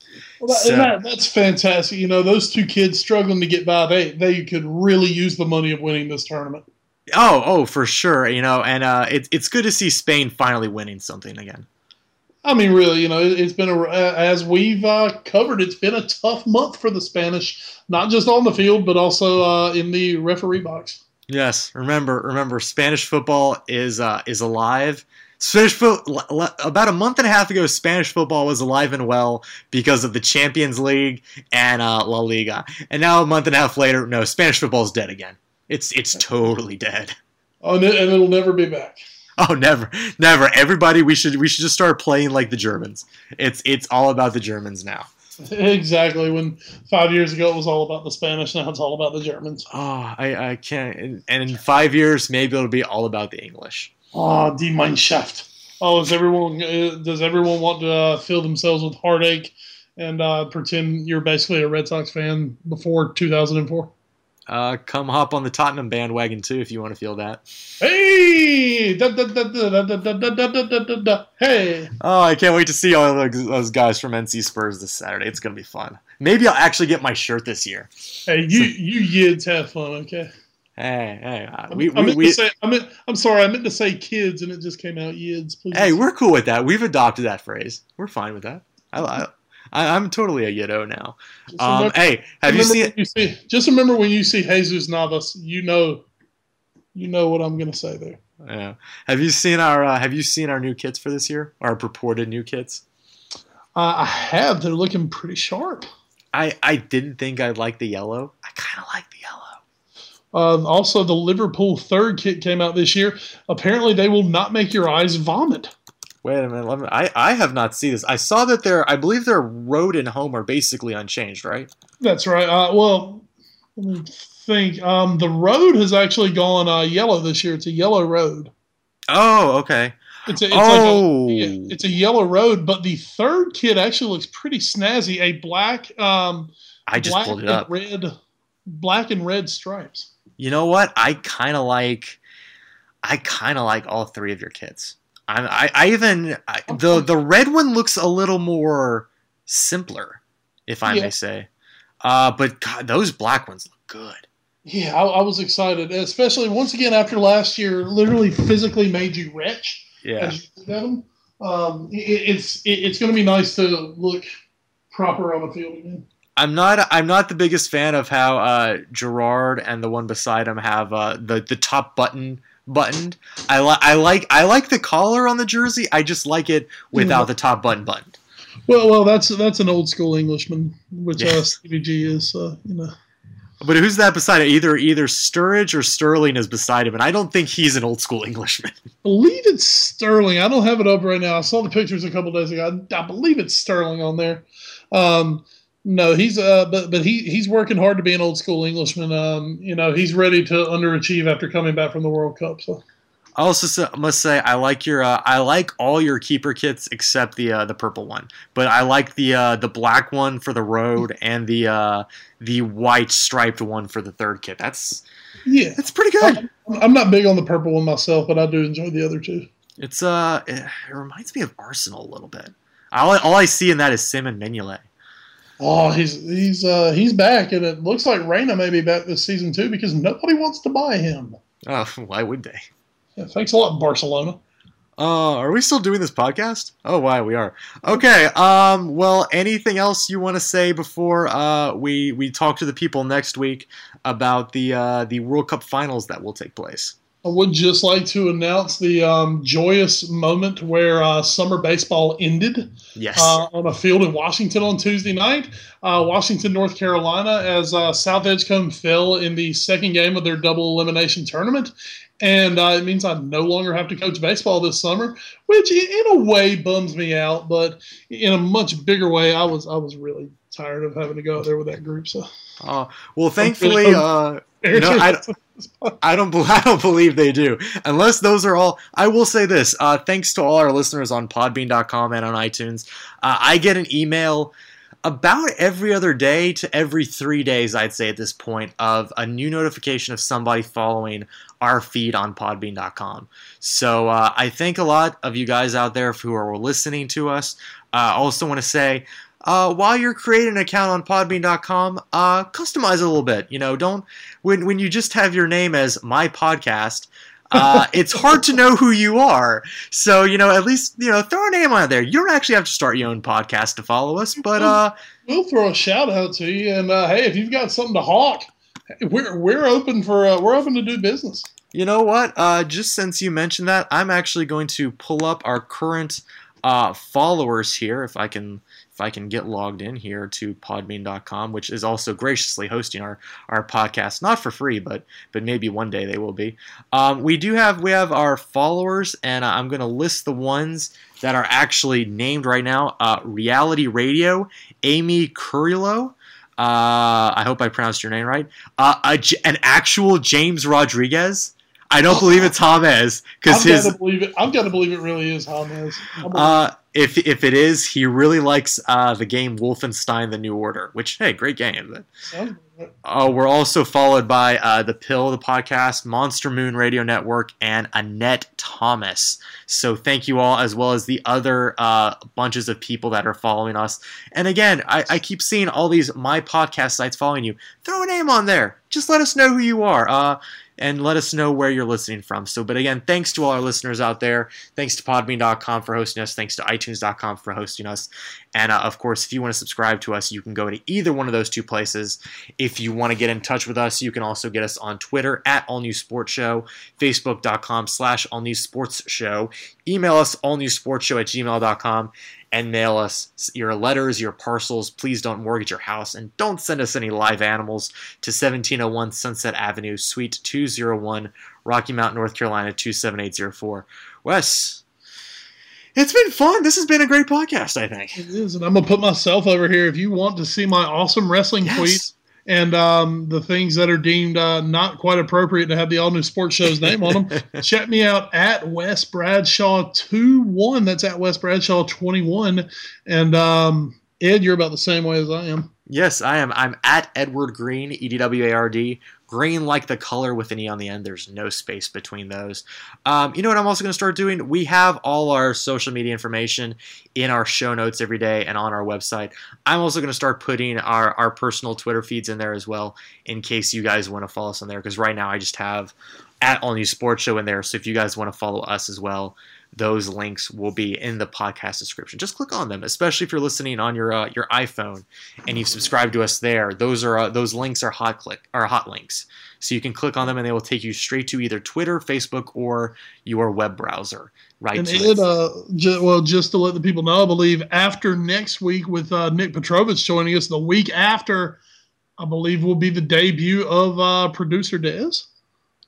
Well, that, so, that, that's fantastic. You know, those two kids struggling to get by, they they could really use the money of winning this tournament. Oh, oh, for sure. You know, and uh, it's it's good to see Spain finally winning something again. I mean, really, you know, it, has been a as we've uh, covered, it's been a tough month for the Spanish, not just on the field, but also uh, in the referee box. Yes, remember, remember, Spanish football is uh, is alive. Spanish football about a month and a half ago, Spanish football was alive and well because of the Champions League and uh, La Liga, and now a month and a half later, no, Spanish football is dead again. It's it's totally dead. Oh, and it'll never be back. Oh, never, never. Everybody, we should we should just start playing like the Germans. It's it's all about the Germans now. Exactly. When five years ago it was all about the Spanish, now it's all about the Germans. Oh, I, I can't. And in five years, maybe it'll be all about the English. Oh, die Mannschaft. Oh, does everyone uh, does everyone want to uh, fill themselves with heartache and uh, pretend you're basically a Red Sox fan before 2004? Uh, come hop on the Tottenham bandwagon too if you want to feel that. Hey! hey! Oh, I can't wait to see all those guys from NC Spurs this Saturday. It's gonna be fun. Maybe I'll actually get my shirt this year. Hey, you so, you yids have fun, okay? Hey, hey, uh, we, I, meant we, to say, I meant, I'm sorry, I meant to say kids, and it just came out yids. Please. Hey, we're cool with that. We've adopted that phrase. We're fine with that. I, I am totally a Yiddo now. Um, hey, have you seen? You see, just remember when you see Jesus Navas, you know, you know what I'm going to say there. Yeah. Have you seen our uh, Have you seen our new kits for this year? Our purported new kits. Uh, I have. They're looking pretty sharp. I I didn't think I'd like the yellow. I kind of like the yellow. Um, also, the Liverpool third kit came out this year. Apparently, they will not make your eyes vomit. Wait a minute. Me, I, I have not seen this. I saw that their I believe their road and home are basically unchanged, right? That's right. Uh, well, let me think. Um, the road has actually gone uh, yellow this year. It's a yellow road. Oh, okay. It's a, it's oh. Like a, oh. it's a yellow road, but the third kit actually looks pretty snazzy. A black, um, I just black pulled it up. Red, black and red stripes. You know what? I kind of like. I kind of like all three of your kits. I, I I even I, the the red one looks a little more simpler, if I yeah. may say. Uh, but God, those black ones look good. Yeah, I, I, was excited, especially once again after last year, literally physically made you rich. Yeah. them. Um, it, it's it, it's going to be nice to look proper on the field again. I'm not. I'm not the biggest fan of how uh, Gerrard and the one beside him have uh, the the top button buttoned. I like. I like. I like the collar on the jersey. I just like it without mm. the top button buttoned. Well, well, that's that's an old school Englishman, which uh, yes. uh, G is. Uh, you know. But who's that beside it? Either either Sturridge or Sterling is beside him, and I don't think he's an old school Englishman. I believe it's Sterling. I don't have it up right now. I saw the pictures a couple days ago. I, I believe it's Sterling on there. Um, no, he's uh, but but he he's working hard to be an old school Englishman. Um, you know, he's ready to underachieve after coming back from the World Cup. So. I also must say I like your uh, I like all your keeper kits except the uh, the purple one, but I like the uh, the black one for the road and the uh, the white striped one for the third kit. That's yeah, that's pretty good. I'm, I'm not big on the purple one myself, but I do enjoy the other two. It's uh, it, it reminds me of Arsenal a little bit. All, all I see in that is Simon Mignolet. Oh, he's he's uh, he's back, and it looks like Reina may be back this season too because nobody wants to buy him. Oh, why would they? Yeah, thanks a lot, Barcelona. Uh, are we still doing this podcast? Oh, why we are. Okay. Um. Well, anything else you want to say before uh we we talk to the people next week about the uh the World Cup finals that will take place? I would just like to announce the um, joyous moment where uh, summer baseball ended. Yes. Uh, on a field in Washington on Tuesday night, uh, Washington, North Carolina, as uh, South Edgecombe fell in the second game of their double elimination tournament, and uh, it means I no longer have to coach baseball this summer, which in a way bums me out. But in a much bigger way, I was I was really tired of having to go out there with that group. So. Uh, well, thankfully, uh, no, I, I don't. I don't believe they do. Unless those are all. I will say this. Uh, thanks to all our listeners on Podbean.com and on iTunes. Uh, I get an email about every other day to every three days, I'd say at this point, of a new notification of somebody following our feed on Podbean.com. So uh, I thank a lot of you guys out there who are listening to us. Uh, I also want to say uh, while you're creating an account on podbean.com, uh, customize it a little bit. You know, don't when when you just have your name as my podcast. Uh, it's hard to know who you are. So, you know, at least, you know, throw a name on there. You don't actually have to start your own podcast to follow us, but uh we'll throw a shout out to you and uh, hey, if you've got something to hawk, we're we're open for uh, we're open to do business. You know what? Uh just since you mentioned that, I'm actually going to pull up our current uh followers here if I can if I can get logged in here to podbean.com, which is also graciously hosting our, our podcast, not for free, but but maybe one day they will be. Um, we do have we have our followers, and I'm going to list the ones that are actually named right now. Uh, Reality Radio, Amy Curillo. Uh, I hope I pronounced your name right. Uh, a, an actual James Rodriguez. I don't believe it's James because his. Gotta believe it. I'm gonna believe it really is James. Uh, if if it is, he really likes uh, the game Wolfenstein: The New Order, which hey, great game. Uh, we're also followed by uh, the Pill, the podcast, Monster Moon Radio Network, and Annette Thomas. So thank you all, as well as the other uh, bunches of people that are following us. And again, I, I, keep seeing all these my podcast sites following you. Throw a name on there. Just let us know who you are. And let us know where you're listening from. So, but again, thanks to all our listeners out there. Thanks to Podbean.com for hosting us. Thanks to iTunes.com for hosting us. And uh, of course, if you want to subscribe to us, you can go to either one of those two places. If you want to get in touch with us, you can also get us on Twitter at All News Sports Show, Facebook.com slash All News Sports Show. Email us allnewsportshow at gmail.com and mail us your letters, your parcels. Please don't mortgage your house and don't send us any live animals to 1701 Sunset Avenue, Suite 201, Rocky Mount, North Carolina 27804. Wes, it's been fun. This has been a great podcast, I think. It is, and I'm gonna put myself over here. If you want to see my awesome wrestling yes. tweets and um, the things that are deemed uh, not quite appropriate to have the all new sports show's name on them, check me out at Wes Bradshaw two one. That's at Wes Bradshaw 21. And um, Ed, you're about the same way as I am. Yes, I am. I'm at Edward Greene, E D W A R D. Green like the color with an E on the end. There's no space between those. Um, you know what I'm also going to start doing? We have all our social media information in our show notes every day and on our website. I'm also going to start putting our, our personal Twitter feeds in there as well in case you guys want to follow us on there. Because right now I just have at All News Sports Show in there. So if you guys want to follow us as well, those links will be in the podcast description. Just click on them, especially if you're listening on your uh, your iPhone and you've subscribed to us there. Those are uh, those links are hot click are hot links, so you can click on them and they will take you straight to either Twitter, Facebook, or your web browser. Right. And it, uh, well, just to let the people know, I believe after next week with uh, Nick Petrovich joining us, the week after, I believe will be the debut of uh, producer Dez.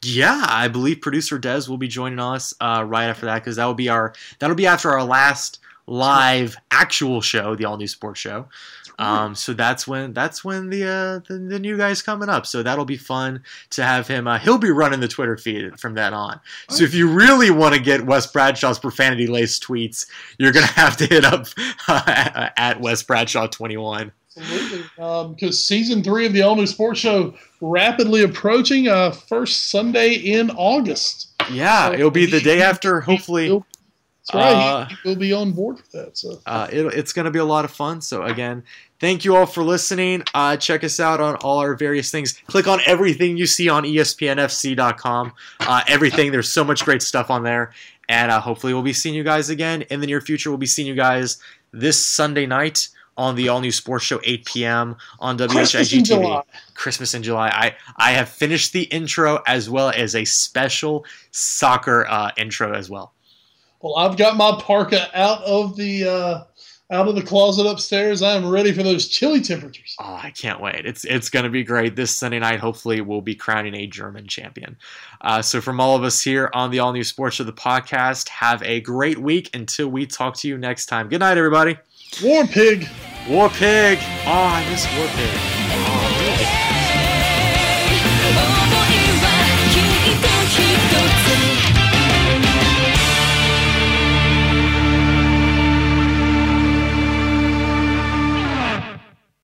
Yeah, I believe producer Dez will be joining us uh, right after that because that will be our that'll be after our last live actual show, the all new sports show. Um, so that's when that's when the, uh, the, the new guy's coming up. So that'll be fun to have him. Uh, he'll be running the Twitter feed from that on. So if you really want to get Wes Bradshaw's profanity laced tweets, you're gonna have to hit up uh, at Wes Bradshaw twenty one. Absolutely, because um, season three of the All New Sports Show rapidly approaching. Uh, first Sunday in August. Yeah, so it'll be the day after. Hopefully, that's right. Uh, will be on board with that. So uh, it, it's going to be a lot of fun. So again, thank you all for listening. Uh, check us out on all our various things. Click on everything you see on ESPNFC.com. Uh, everything. There's so much great stuff on there. And uh, hopefully, we'll be seeing you guys again in the near future. We'll be seeing you guys this Sunday night on the all new sports show 8 p.m. on WHIG TV. Christmas in July. I I have finished the intro as well as a special soccer uh, intro as well. Well, I've got my parka out of the uh, out of the closet upstairs. I am ready for those chilly temperatures. Oh, I can't wait! It's it's going to be great this Sunday night. Hopefully, we'll be crowning a German champion. Uh, so, from all of us here on the All New Sports Show, the podcast, have a great week until we talk to you next time. Good night, everybody. War Pig. War Pig. Oh, I miss War Pig. Oh.